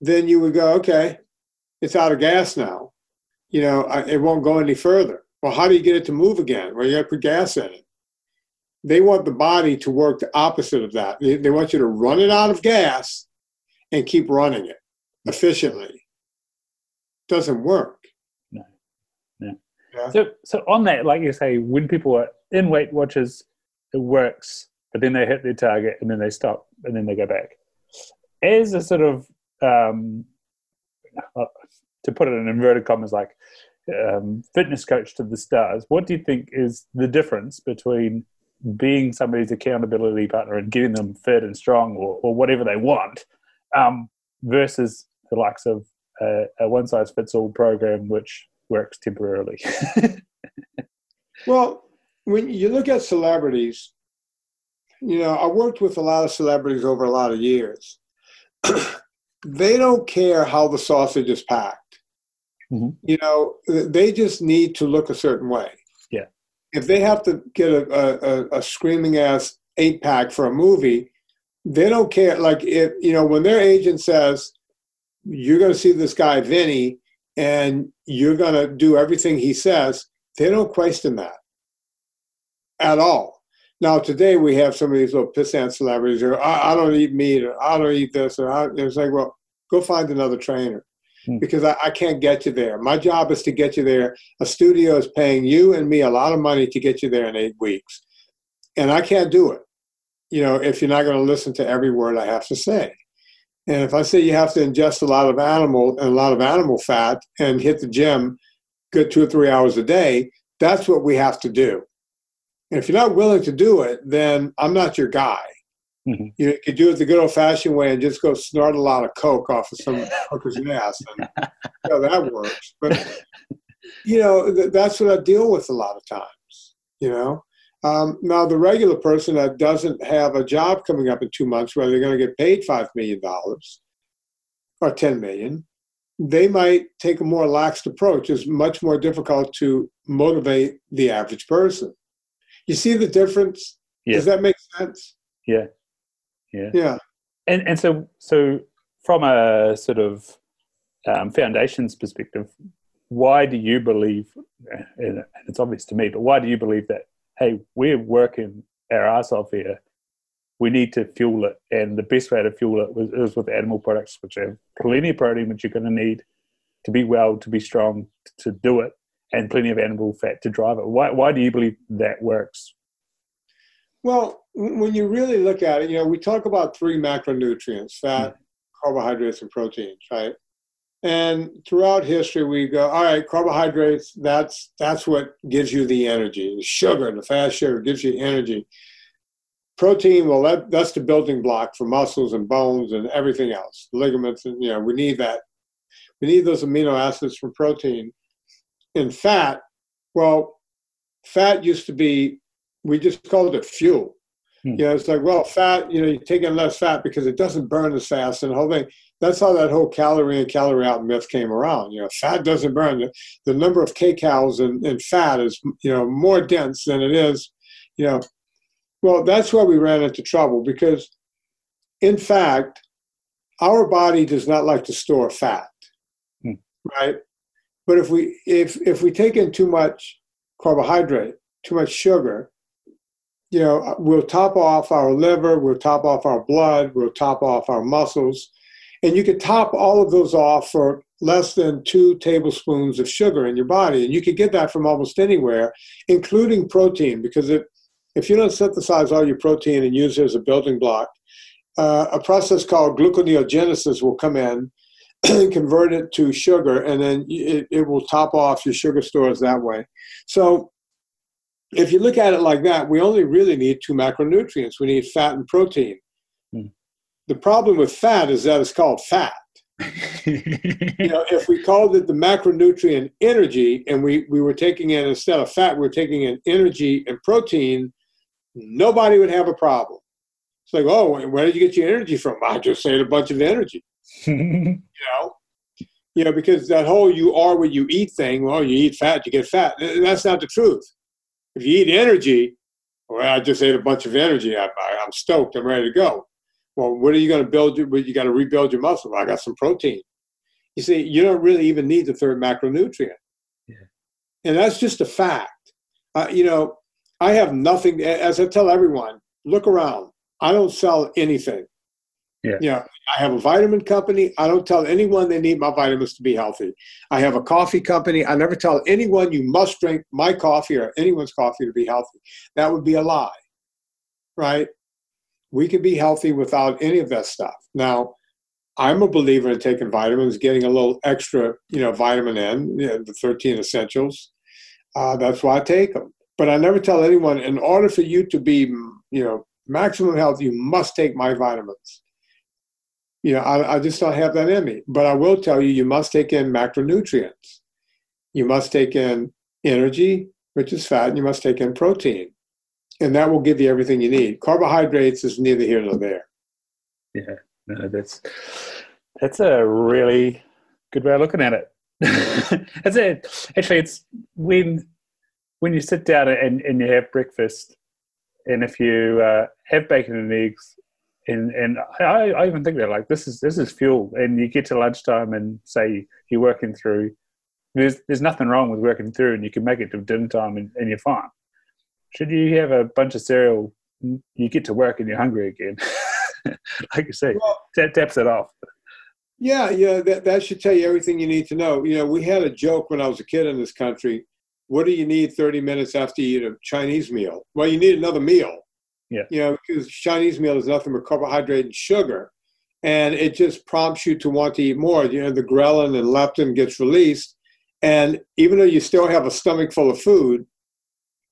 Then you would go, okay, it's out of gas now. You know, it won't go any further. Well, how do you get it to move again? Well, you got to put gas in it. They want the body to work the opposite of that. They, they want you to run it out of gas and keep running it efficiently. Doesn't work. So, so on that, like you say, when people are in Weight Watchers, it works, but then they hit their target and then they stop and then they go back. As a sort of, um, to put it in inverted commas, like um, fitness coach to the stars. What do you think is the difference between being somebody's accountability partner and getting them fit and strong or, or whatever they want um, versus the likes of a, a one size fits all program which works temporarily? well, when you look at celebrities, you know, I worked with a lot of celebrities over a lot of years. they don't care how the sausage is packed. Mm-hmm. You know, they just need to look a certain way. Yeah. If they have to get a, a, a screaming ass eight pack for a movie, they don't care. Like if you know, when their agent says you're going to see this guy Vinnie and you're going to do everything he says, they don't question that at all. Now today we have some of these little pissant celebrities who I, I don't eat meat or I don't eat this or I, it's like, well, go find another trainer hmm. because I, I, can't get you there. My job is to get you there. A studio is paying you and me a lot of money to get you there in eight weeks, and I can't do it. You know, if you're not going to listen to every word I have to say. And if I say you have to ingest a lot of animal and a lot of animal fat and hit the gym good two or three hours a day, that's what we have to do. And if you're not willing to do it, then I'm not your guy. Mm-hmm. You could do it the good old fashioned way and just go snort a lot of coke off of some hooker's ass, and you know, that works. But you know th- that's what I deal with a lot of times. You know, um, now the regular person that doesn't have a job coming up in two months, where they're going to get paid five million dollars or 10 million, they might take a more laxed approach. It's much more difficult to motivate the average person. You see the difference? Yeah. Does that make sense? Yeah. Yeah. Yeah. And and so so from a sort of um, foundations perspective, why do you believe? And it's obvious to me, but why do you believe that? Hey, we're working our ass off here. We need to fuel it, and the best way to fuel it it is with animal products, which have plenty of protein, which you're going to need to be well, to be strong, to do it and plenty of animal fat to drive it. Why, why do you believe that works? Well, when you really look at it, you know, we talk about three macronutrients fat, mm-hmm. carbohydrates, and proteins, right? And throughout history, we go, all right, carbohydrates, that's, that's what gives you the energy. The sugar, the fast sugar gives you energy. Protein, well, that, that's the building block for muscles and bones and everything else, ligaments, and, you know, we need that. We need those amino acids from protein in fat, well, fat used to be, we just called it fuel. Hmm. You know, it's like, well, fat, you know, you're taking less fat because it doesn't burn as fast and the whole thing. That's how that whole calorie in, calorie out myth came around. You know, fat doesn't burn. The, the number of kcals in, in fat is, you know, more dense than it is, you know. Well, that's where we ran into trouble because, in fact, our body does not like to store fat, hmm. right? But if we if if we take in too much carbohydrate, too much sugar, you know, we'll top off our liver, we'll top off our blood, we'll top off our muscles, and you could top all of those off for less than two tablespoons of sugar in your body, and you could get that from almost anywhere, including protein, because if if you don't synthesize all your protein and use it as a building block, uh, a process called gluconeogenesis will come in and convert it to sugar, and then it, it will top off your sugar stores that way. So if you look at it like that, we only really need two macronutrients. We need fat and protein. Hmm. The problem with fat is that it's called fat. you know, if we called it the macronutrient energy and we, we were taking in instead of fat, we are taking in energy and protein, nobody would have a problem. It's like, oh, where did you get your energy from? I just ate a bunch of energy. you know, you know, because that whole "you are what you eat" thing. Well, you eat fat, you get fat. That's not the truth. If you eat energy, well, I just ate a bunch of energy. I, am stoked. I'm ready to go. Well, what are you going to build? Your, you got to rebuild your muscle. Well, I got some protein. You see, you don't really even need the third macronutrient, yeah. and that's just a fact. Uh, you know, I have nothing. As I tell everyone, look around. I don't sell anything. Yeah. I have a vitamin company. I don't tell anyone they need my vitamins to be healthy. I have a coffee company. I never tell anyone you must drink my coffee or anyone's coffee to be healthy. That would be a lie. Right? We can be healthy without any of that stuff. Now, I'm a believer in taking vitamins, getting a little extra, you know, vitamin N, you know, the 13 essentials. Uh, that's why I take them. But I never tell anyone, in order for you to be, you know, maximum health, you must take my vitamins. You know, I, I just don't have that in me. But I will tell you, you must take in macronutrients. You must take in energy, which is fat, and you must take in protein. And that will give you everything you need. Carbohydrates is neither here nor there. Yeah, no, that's that's a really good way of looking at it. that's it. Actually, it's when when you sit down and, and you have breakfast, and if you uh, have bacon and eggs, and and I, I even think that like this is this is fuel, and you get to lunchtime and say you're working through. There's there's nothing wrong with working through, and you can make it to dinner time, and, and you're fine. Should you have a bunch of cereal, you get to work and you're hungry again. like you say, well, that taps it off. Yeah, yeah, that, that should tell you everything you need to know. You know, we had a joke when I was a kid in this country what do you need 30 minutes after you eat a Chinese meal? Well, you need another meal. Yeah. You know, because Chinese meal is nothing but carbohydrate and sugar. And it just prompts you to want to eat more. You know, the ghrelin and leptin gets released. And even though you still have a stomach full of food,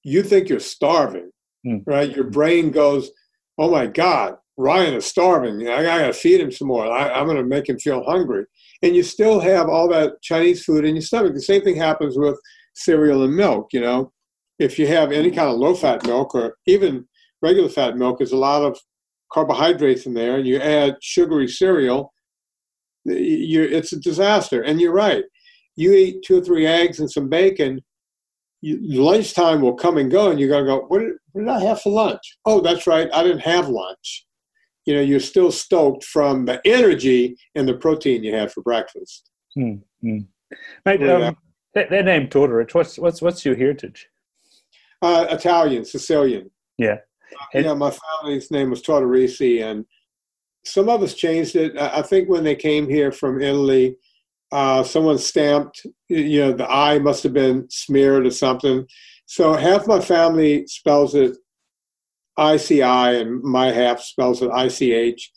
you think you're starving, mm. right? Your brain goes, oh my God, Ryan is starving. I, got to feed him some more. I, I'm going to make him feel hungry. And you still have all that Chinese food in your stomach. The same thing happens with cereal and milk. You know, if you have any kind of low fat milk or even regular fat milk, there's a lot of carbohydrates in there, and you add sugary cereal, you it's a disaster. And you're right. You eat two or three eggs and some bacon, you, lunchtime will come and go, and you're going to go, what did, what did I have for lunch? Oh, that's right, I didn't have lunch. You know, you're still stoked from the energy and the protein you had for breakfast. Mm-hmm. Mate, um, that, that name Tortorich, what's what's what's your heritage? Uh, Italian, Sicilian. Yeah. And, yeah, my family's name was Tortorici, and some of us changed it. I think when they came here from Italy, uh, someone stamped, you know, the I must have been smeared or something. So half my family spells it ICI, and my half spells it ICH.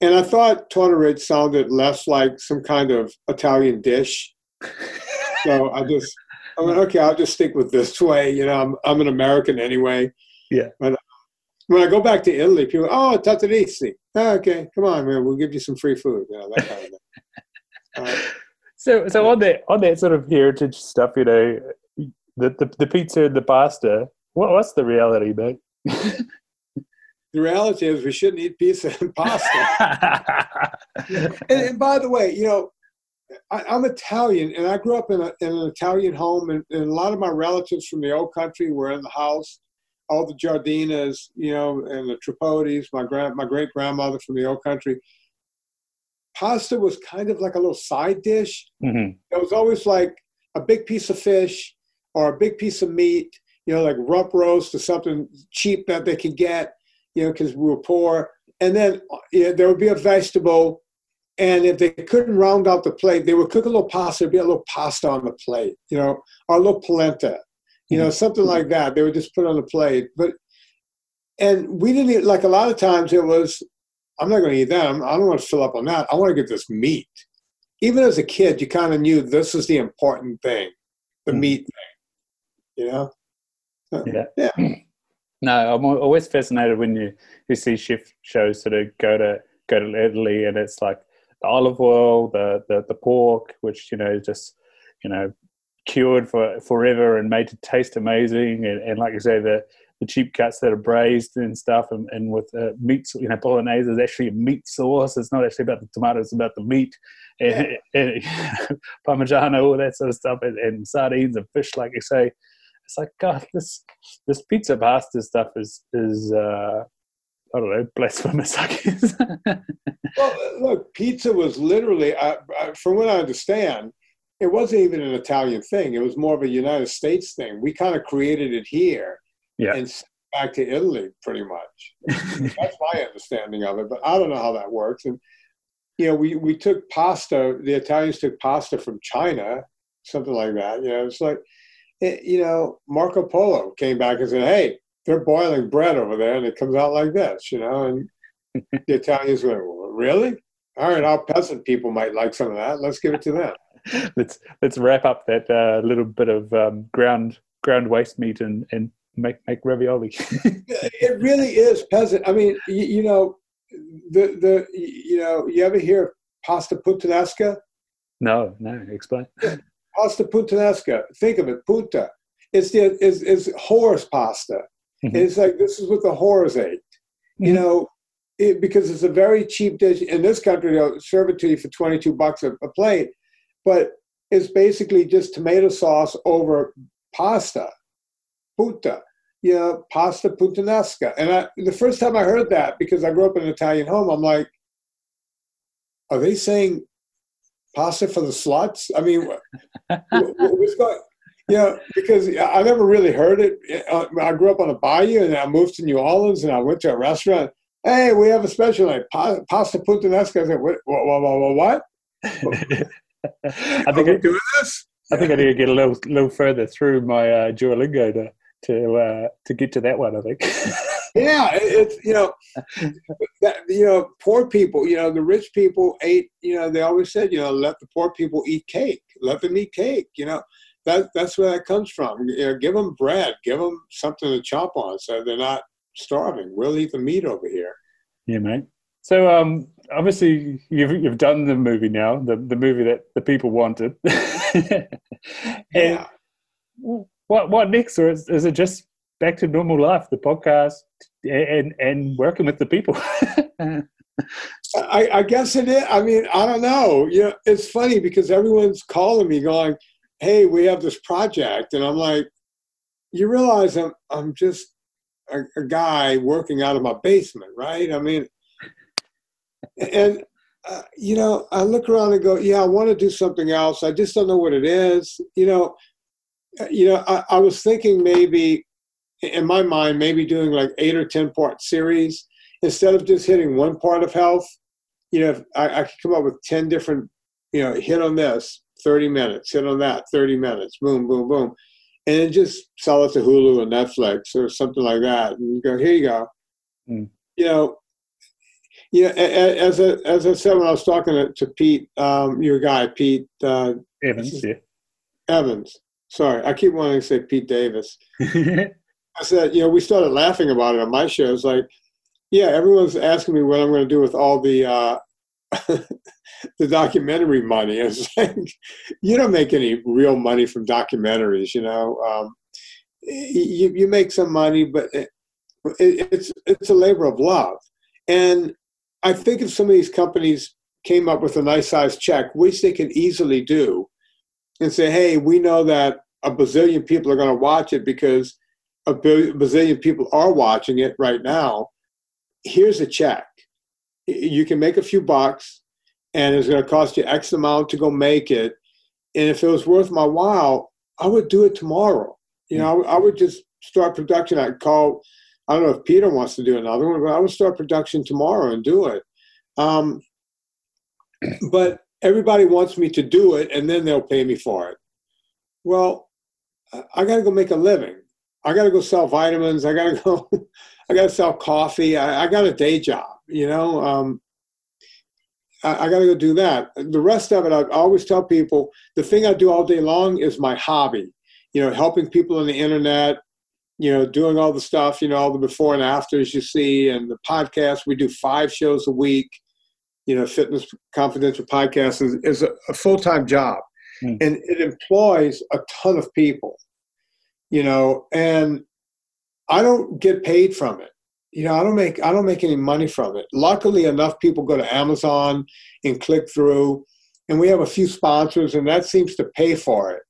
And I thought Tortorich sounded less like some kind of Italian dish. so I just, I went, okay, I'll just stick with this way. You know, I'm, I'm an American anyway. Yeah. But when I go back to Italy, people, oh, Tatarisi. Oh, okay, come on, man, we'll give you some free food. You know, that kind of thing. Uh, so, so on that on that sort of heritage stuff, you know, the the, the pizza and the pasta. What, what's the reality, mate? the reality is we shouldn't eat pizza and pasta. and, and, by the way, you know, I, am Italian, and I grew up in, a, in an Italian home, and, and, a lot of my relatives from the old country were in the house. All the Giardinas, you know, and the Tripodis, my grand, my great grandmother from the old country. Pasta was kind of like a little side dish. Mm-hmm. It was always like a big piece of fish or a big piece of meat, you know, like rump roast or something cheap that they could get, you know, because we were poor. And then you know, there would be a vegetable and if they couldn't round out the plate, they would cook a little pasta, there'd be a little pasta on the plate, you know, or a little polenta, you know, something like that. They would just put on the plate. But, and we didn't eat, like a lot of times it was, I'm not going to eat that. I'm, I do not want to fill up on that. I want to get this meat. Even as a kid, you kind of knew this was the important thing, the mm. meat thing, you know? yeah. Yeah. No, I'm always fascinated when you, you see chef shows sort of go to go to Italy and it's like the olive oil, the, the, the pork, which, you know, just, you know, cured for forever and made to taste amazing. And, and like you say, the, the cheap cuts that are braised and stuff and, and with uh, meats, you know, bolognese is actually a meat sauce. It's not actually about the tomatoes, it's about the meat and, and parmigiano, all that sort of stuff and, and sardines and fish, like you say. It's like, God, this, this pizza pasta stuff is, is, uh, I don't know, blasphemous, I guess. well, look, pizza was literally, from what I understand, it wasn't even an Italian thing. It was more of a United States thing. We kind of created it here yeah. and back to Italy, pretty much. That's my understanding of it, but I don't know how that works. And you know, we we took pasta. The Italians took pasta from China, something like that. You know, it's like, it, eh, you know, Marco Polo came back and said, "Hey, they're boiling bread over there and it comes out like this, you know. And the Italians went, well, really? all right, our peasant people might like some of that. Let's give it to them. let's let's wrap up that uh, little bit of um, ground ground waste meat and and make make ravioli. it really is peasant. I mean, you, you, know, the the you know, you ever hear pasta puttanesca? No, no. Explain. Pasta puttanesca. Think of it, putta. It's the it's, it's horse pasta. Mm-hmm. It's like this is what the whores ate. Mm-hmm. You know, it, because it's a very cheap dish in this country. They'll serve it to you for twenty two bucks a, a plate, but it's basically just tomato sauce over pasta, putta. You know, pasta puttanesca. And I, the first time I heard that, because I grew up in an Italian home, I'm like, are they saying pasta for the sluts? I mean, what's going? Yeah, because I never really heard it. Uh, I grew up on a bayou, and I moved to New Orleans, and I went to a restaurant. Hey, we have a special like pasta puttanesca. I said, what? What? What? what? I think I, doing this. I think I need to get a little little further through my uh, Duolingo to to uh, to get to that one. I think. yeah, it's you know, that, you know, poor people. You know, the rich people ate. You know, they always said, you know, let the poor people eat cake. Let them eat cake. You know, that that's where that comes from. You know, give them bread. Give them something to chop on, so they're not starving. We'll eat the meat over here. Yeah, mate. So um, obviously you've you've done the movie now, the the movie that the people wanted. yeah. What what next, or is, is, it just back to normal life, the podcast, and and working with the people? I, I guess it is. I mean, I don't know. You know, it's funny because everyone's calling me, going, "Hey, we have this project," and I'm like, "You realize I'm I'm just a, a guy working out of my basement, right? I mean." And uh, you know, I look around and go, yeah, I want to do something else. I just don't know what it is. You know, uh, you know, I, I was thinking maybe in my mind, maybe doing like eight or ten part series instead of just hitting one part of health. You know, I, I could come up with ten different, you know, hit on this, thirty minutes, hit on that, thirty minutes, boom, boom, boom, and then just sell it to Hulu or Netflix or something like that, and go, here you go. Mm. You know, yeah, as I, as I said when I was talking to, to Pete, um, your guy Pete uh, Evans, yeah. Evans. Sorry, I keep wanting to say Pete Davis. I said, you know, we started laughing about it on my show. It's like, yeah, everyone's asking me what I'm going to do with all the uh, the documentary money. It's like you don't make any real money from documentaries. You know, um, you you make some money, but it, it's it's a labor of love. And I think if some of these companies came up with a nice sized check, which they can easily do, and say, hey, we know that a bazillion people are going to watch it because a bazillion people are watching it right now. Here's a check. You can make a few bucks, and it's going to cost you X amount to go make it. And if it was worth my while, I would do it tomorrow. You know, I would just start production. I'd call I don't know if Peter wants to do another one, but I would start production tomorrow and do it. Um, but everybody wants me to do it, and then they'll pay me for it. Well, I got to go make a living. I got to go sell vitamins. I got to go. I got to sell coffee. I, I, got a day job. You know, um, I, I got to go do that. The rest of it, I always tell people the thing I do all day long is my hobby. You know, helping people on the internet, you know, doing all the stuff, you know, all the before and afters you see, and the podcast. We do five shows a week. You know, Fitness Confidential podcast is, is a, a full time job, mm. and it employs a ton of people. You know, and I don't get paid from it. You know, I don't make I don't make any money from it. Luckily enough, people go to Amazon and click through, and we have a few sponsors, and that seems to pay for it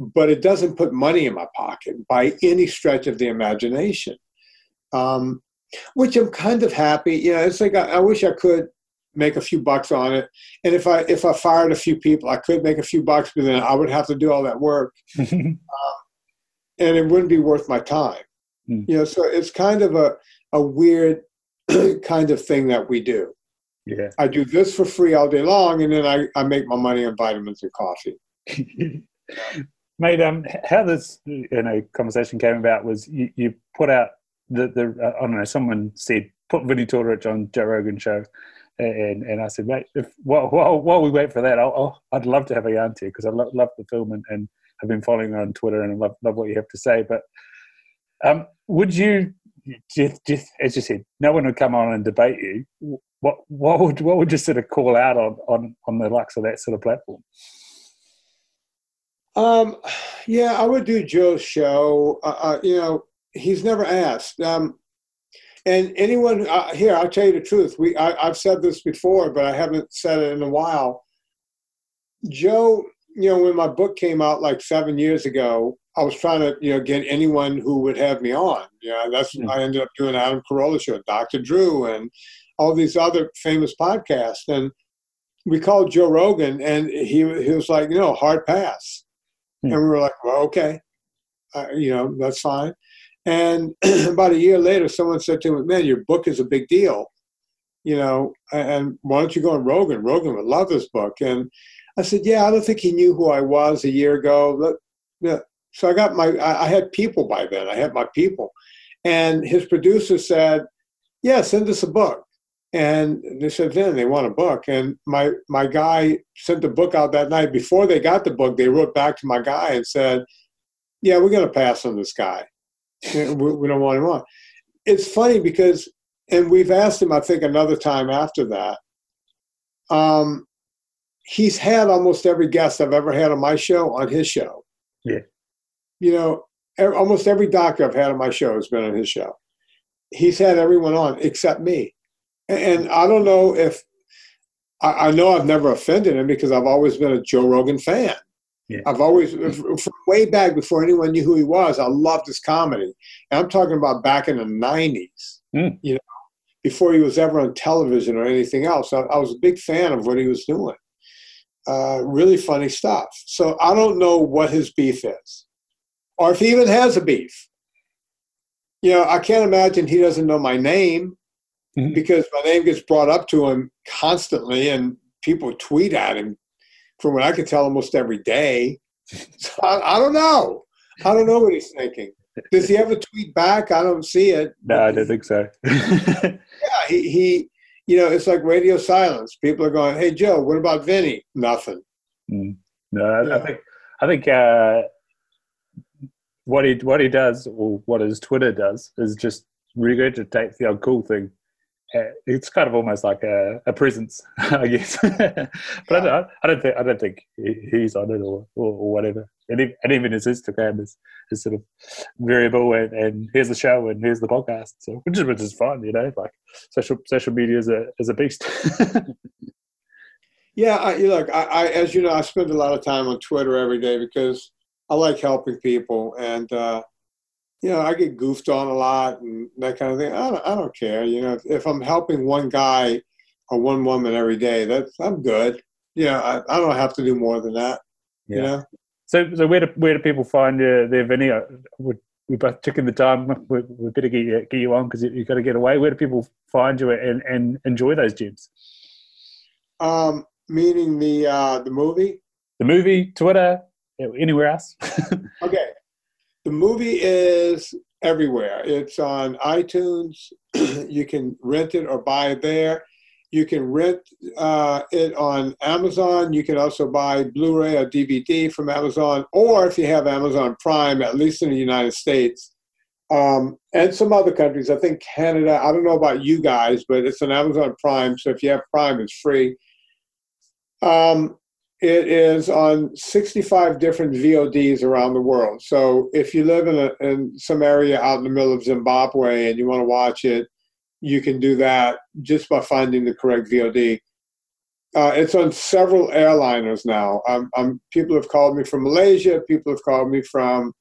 but it doesn't put money in my pocket by any stretch of the imagination. Um, which I'm kind of happy. You know, it's like I, I, wish I could make a few bucks on it, and if I if I fired a few people, I could make a few bucks, but then I would have to do all that work, um, and it wouldn't be worth my time. Mm. You know, so it's kind of a a weird kind of thing that we do. Yeah. I do this for free all day long, and then I, I make my money on vitamins and coffee. Mate, um, how this you know conversation came about was you, you put out the the uh, I don't know someone said put Vinnie Tortorich on Joe Rogan show, And and I said, mate, if while while, while we wait for that, I'll, i would love to have a yarn to you because I lo- love the film and, and I've been following on Twitter and I love love what you have to say. But um, would you, just, just as you said, no one would come on and debate you. What what would what would you sort of call out on on on the likes of that sort of platform? Um, yeah, I would do Joe's show. Uh, uh, you know, he's never asked. Um, and anyone uh, here, I'll tell you the truth. We I, I've said this before, but I haven't said it in a while. Joe, you know, when my book came out like seven years ago, I was trying to, you know, get anyone who would have me on. You know, that's mm-hmm. I ended up doing Adam Carolla show, Dr. Drew, and all these other famous podcasts. And we called Joe Rogan, and he he was like, you know, hard pass. Mm-hmm. And we were like, well, okay, uh, you know, that's fine. And about a year later, someone said to me, man, your book is a big deal. You know, and why don't you go on Rogan? Rogan would love this book. And I said, yeah, I don't think he knew who I was a year ago. Yeah. So I got my, I had people by then. I had my people. And his producer said, yeah, send us a book. And they said, then they want a book. And my, my guy sent the book out that night. Before they got the book, they wrote back to my guy and said, yeah, we're going to pass on this guy. we, we don't want him on. It's funny because, and we've asked him, I think, another time after that. Um, he's had almost every guest I've ever had on my show on his show. Yeah. You know, almost every doctor I've had on my show has been on his show. He's had everyone on except me. And I don't know if I, know I've never offended him because I've always been a Joe Rogan fan. Yeah. I've always, from way back before anyone knew who he was, I loved his comedy. And I'm talking about back in the 90s, mm. you know, before he was ever on television or anything else. I, I was a big fan of what he was doing. Uh, really funny stuff. So I don't know what his beef is, or if he even has a beef. You know, I can't imagine he doesn't know my name mm-hmm. because my name gets brought up to him constantly, and people tweet at him from what I can tell almost every day. So I, I don't know. I don't know what he's thinking. Does he ever tweet back? I don't see it. No, I don't think so. yeah, he, he you know, it's like radio silence. People are going, "Hey, Joe, what about Vinnie?" Nothing. Mm. No, I, yeah. I, think I think uh, what he what he does, or what his Twitter does, is just regurgitate the old cool thing. Uh, it's kind of almost like a, a presence, I guess. but yeah. I, don't, I don't think I don't think he's on it or, or, or whatever and, and even his Instagram is, is sort of variable. And, and here's the show, and here's the podcast. So which is which is fun, you know. Like social social media is a is a beast. yeah, I, look, I, I as you know, I spend a lot of time on Twitter every day because I like helping people, and uh, you know, I get goofed on a lot and that kind of thing. I don't, I don't care. You know, if, if I'm helping one guy or one woman every day, that's I'm good. Yeah, I, I don't have to do more than that. Yeah. You know. So, so where do where do people find uh, their venue? Uh, we we both took in the time. We, we better get you, get you on because you, have got to get away. Where do people find you and, and enjoy those gems? Um, meaning the uh, the movie. The movie, Twitter, anywhere else. okay, the movie is everywhere. It's on iTunes. you can rent it or buy it there. You can rent uh, it on Amazon. You can also buy Blu ray or DVD from Amazon, or if you have Amazon Prime, at least in the United States um, and some other countries. I think Canada, I don't know about you guys, but it's an Amazon Prime. So if you have Prime, it's free. Um, it is on 65 different VODs around the world. So if you live in, a, in some area out in the middle of Zimbabwe and you want to watch it, you can do that just by finding the correct VOD. Uh, it's on several airliners now. Um, um, people have called me from Malaysia. People have called me from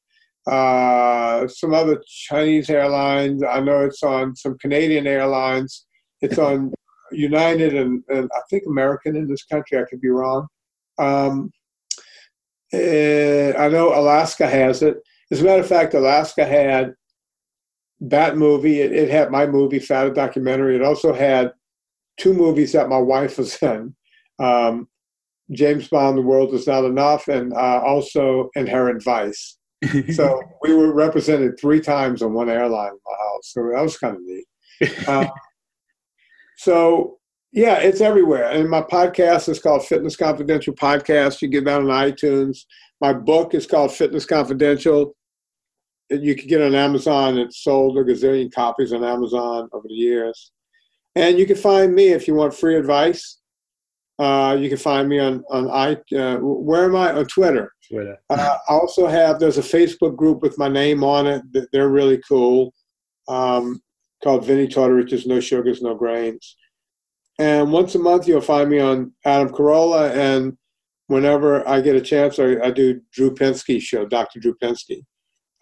uh, some other Chinese airlines. I know it's on some Canadian airlines. It's on United and, and I think American in this country. I could be wrong. Um, I know Alaska has it. As a matter of fact, Alaska had that movie, it, it, had my movie, Fat Documentary. It also had two movies that my wife was in um, James Bond, The World Is Not Enough, and uh, also Inherent Vice. so we were represented three times on one airline in my house. So that was kind of neat. Uh, so Yeah, it's everywhere. And my podcast is called Fitness Confidential Podcast. You get that on iTunes. My book is called Fitness Confidential. You can get it on Amazon. It's sold a gazillion copies on Amazon over the years. And you can find me if you want free advice. Uh, you can find me on on I. Uh, where am I on Twitter? Twitter. Uh, I also have there's a Facebook group with my name on it. They're really cool. Um, called Vinnie Tortorich's No Sugars, No Grains. And once a month, you'll find me on Adam Carolla. And whenever I get a chance, I, I do Drew Pinsky show, Dr. Drew Pinsky.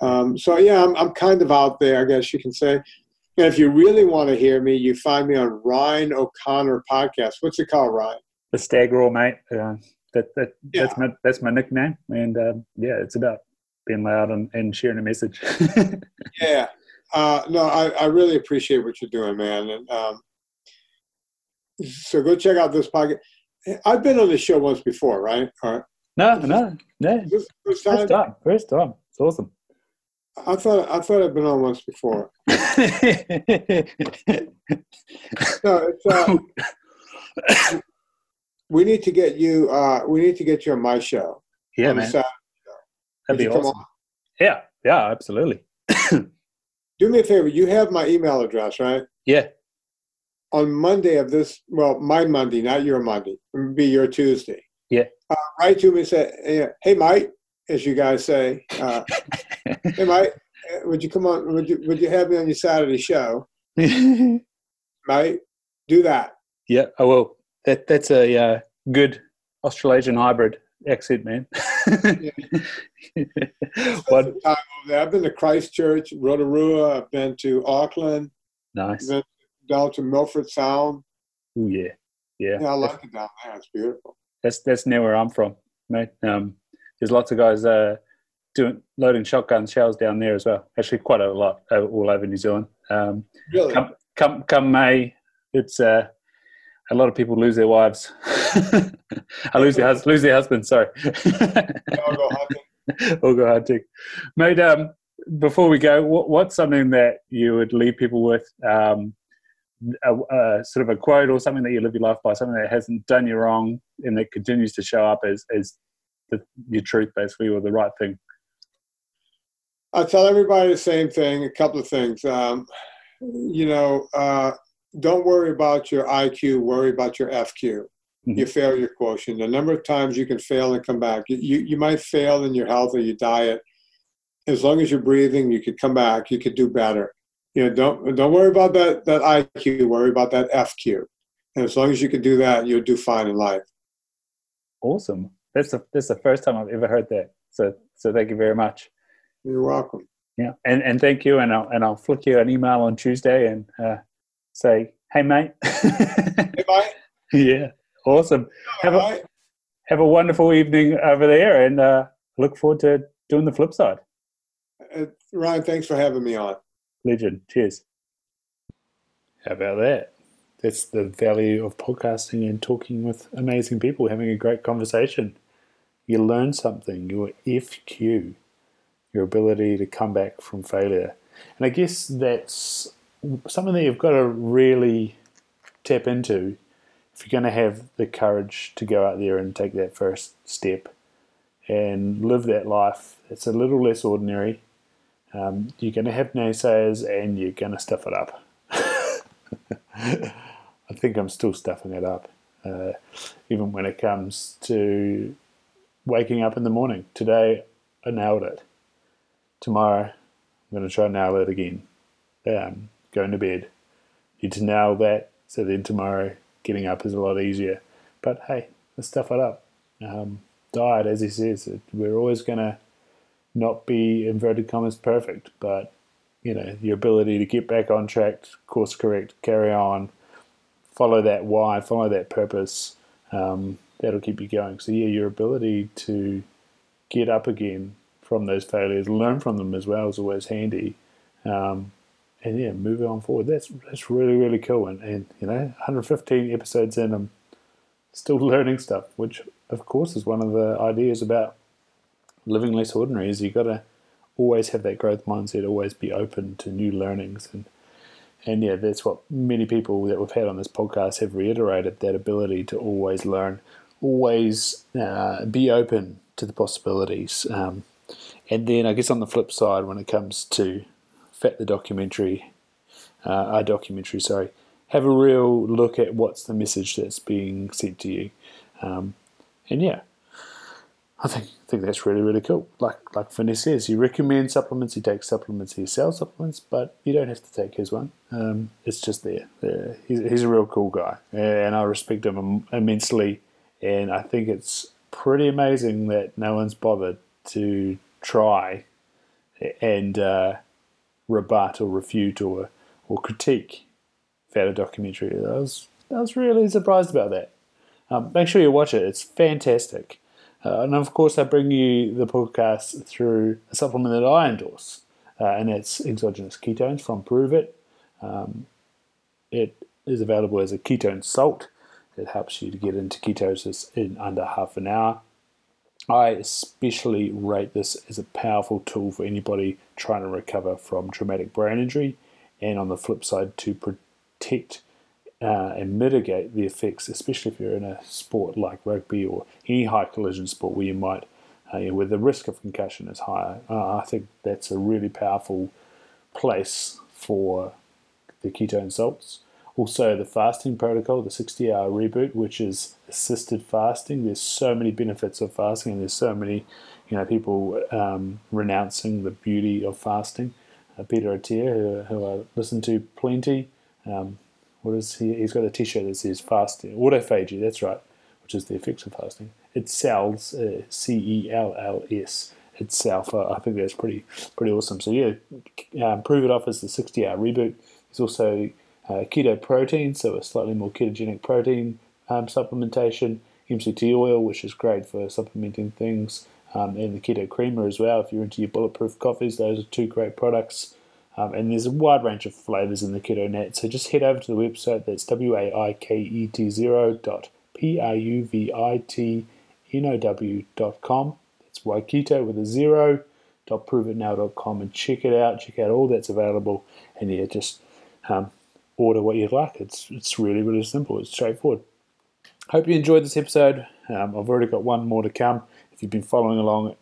Um, so yeah, I'm, I'm kind of out there, I guess you can say. And if you really want to hear me, you find me on Ryan O'Connor podcast. What's it called, Ryan? The Stag Roar, mate. Uh, that, that, yeah. That's my that's my nickname, and uh, yeah, it's about being loud and, and sharing a message. yeah, uh, no, I, I really appreciate what you're doing, man. And um, so go check out this podcast. I've been on the show once before, right? right. No, no, no. First time? First time. First time. It's awesome. I thought I thought I'd been on once before. no, it's. Uh, we need to get you. Uh, we need to get you on my show. Yeah, man. That'd be awesome. Yeah, yeah, absolutely. Do me a favor. You have my email address, right? Yeah. On Monday of this, well, my Monday, not your Monday. It be your Tuesday. Yeah. Uh, write to me and say, "Hey, Mike," as you guys say. Uh, hey, Mike, would you come on? Would you Would you have me on your Saturday show? Mike, do that. Yeah, I will that that's a uh, good Australasian hybrid accent, man. what? I've been to Christchurch, Rotorua. I've been to Auckland. Nice. Been down to Milford Sound. Oh yeah, yeah. Yeah, I like it down there. It's beautiful. That's that's near where I'm from, mate. Um, there's lots of guys uh, doing loading shotgun shells down there as well. Actually, quite a lot all over New Zealand. Um, really? Come, come, come May, it's uh, a lot of people lose their wives. I lose their lose their husband. Sorry. I'll go hunting. I'll go hunting, mate. Um, before we go, what, what's something that you would leave people with? Um, a, a, sort of a quote or something that you live your life by, something that hasn't done you wrong and that continues to show up as as the, your truth, basically, or the right thing. I tell everybody the same thing. A couple of things. Um, you know, uh, don't worry about your IQ, worry about your FQ, mm-hmm. your failure quotient. The number of times you can fail and come back. You, you might fail in your health or your diet. As long as you're breathing, you could come back, you could do better. You know, don't don't worry about that that IQ, worry about that FQ. And as long as you can do that, you'll do fine in life. Awesome. That's the that's the first time I've ever heard that. So so thank you very much. You're welcome. Yeah, and and thank you, and I'll and I'll flick you an email on Tuesday, and uh, say, "Hey, mate." hey, mate. yeah, awesome. Have a, have a wonderful evening over there, and uh, look forward to doing the flip side. Uh, Ryan, thanks for having me on. Legend. Cheers. How about that? That's the value of podcasting and talking with amazing people, having a great conversation. You learn something, your FQ, your ability to come back from failure. And I guess that's something that you've got to really tap into if you're going to have the courage to go out there and take that first step and live that life. It's a little less ordinary. Um, you're going to have naysayers and you're going to stuff it up. I think I'm still stuffing it up, uh, even when it comes to waking up in the morning. Today, I nailed it. Tomorrow, I'm going to try and nail it again. Um, going to bed. You to nail that, so then tomorrow getting up is a lot easier. But hey, let's stuff it up. Um, diet, as he says, we're always going to not be inverted commas perfect, but you know your ability to get back on track, course correct, carry on, follow that why, follow that purpose. Um, that'll keep you going. So yeah, your ability to get up again from those failures, learn from them as well is always handy. Um, and yeah, move on forward. That's that's really really cool. And and you know, 115 episodes in, I'm still learning stuff, which of course is one of the ideas about living less ordinary. Is you got to always have that growth mindset, always be open to new learnings, and and yeah, that's what many people that we've had on this podcast have reiterated that ability to always learn, always uh, be open to the possibilities. Um, and then I guess on the flip side, when it comes to Fat the documentary, uh, our documentary, sorry, have a real look at what's the message that's being sent to you. Um, and yeah, I think I think that's really really cool. Like like Vinnie says, he recommends supplements, he takes supplements, he sells supplements, but you don't have to take his one. Um, it's just there. Uh, he's, he's a real cool guy, and I respect him immensely. And I think it's pretty amazing that no one's bothered to try and uh, rebut or refute or or critique Fat A documentary. I was I was really surprised about that. Um, make sure you watch it; it's fantastic. Uh, and of course, I bring you the podcast through a supplement that I endorse, uh, and that's exogenous ketones from Pruvit. Um, it is available as a ketone salt. It helps you to get into ketosis in under half an hour. I especially rate this as a powerful tool for anybody trying to recover from traumatic brain injury, and on the flip side, to protect uh, and mitigate the effects, especially if you're in a sport like rugby or any high collision sport where you might, uh, you know, where the risk of concussion is higher. Uh, I think that's a really powerful place for the ketone salts. Also, the fasting protocol, the 60 hour reboot, which is assisted fasting. There's so many benefits of fasting, and there's so many, you know, people um, renouncing the beauty of fasting. Uh, Peter Attia, who, who I listen to plenty, um, what is he? He's got a T-shirt that says fasting, autophagy. That's right, which is the effects of fasting. It sells uh, C E L L S itself. Uh, I think that's pretty pretty awesome. So yeah, um, Pruvit offers the 60-hour reboot. There's also uh, keto protein, so a slightly more ketogenic protein um, supplementation. MCT oil, which is great for supplementing things, um, and the keto creamer as well. If you're into your bulletproof coffees, those are two great products. Um, and there's a wide range of flavors in the Keto Net. So just head over to the website that's w a i k e t zero dot p r u v i t n o w dot com. That's WaiKeto with a zero dot pruvitnow.com and check it out. Check out all that's available. And yeah, just um, order what you'd like. It's it's really really simple. It's straightforward. Hope you enjoyed this episode. Um, I've already got one more to come. If you've been following along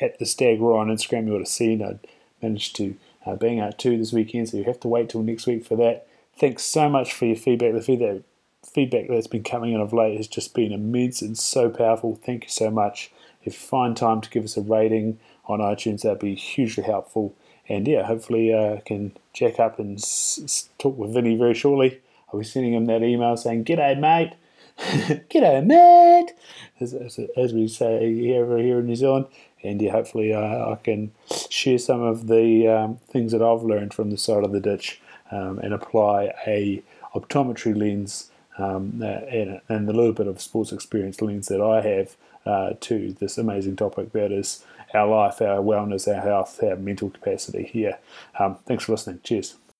at the Stag Roar on Instagram, you would have seen I managed to uh, being out too this weekend, so you have to wait till next week for that. Thanks so much for your feedback. The feedback feedback that's been coming in of late has just been immense and so powerful. Thank you so much. If you find time to give us a rating on iTunes, that'd be hugely helpful. And yeah, hopefully uh, I can check up and s- talk with Vinnie very shortly. I'll be sending him that email saying, G'day, mate. G'day, mate. As, as, as, we say here, here in New Zealand and yeah, hopefully uh, I can share some of the um, things that I've learned from the side of the ditch um, and apply a optometry lens um, and, and the little bit of sports experience lens that I have uh, to this amazing topic that is our life, our wellness, our health, our mental capacity here. Um, thanks for listening. Cheers.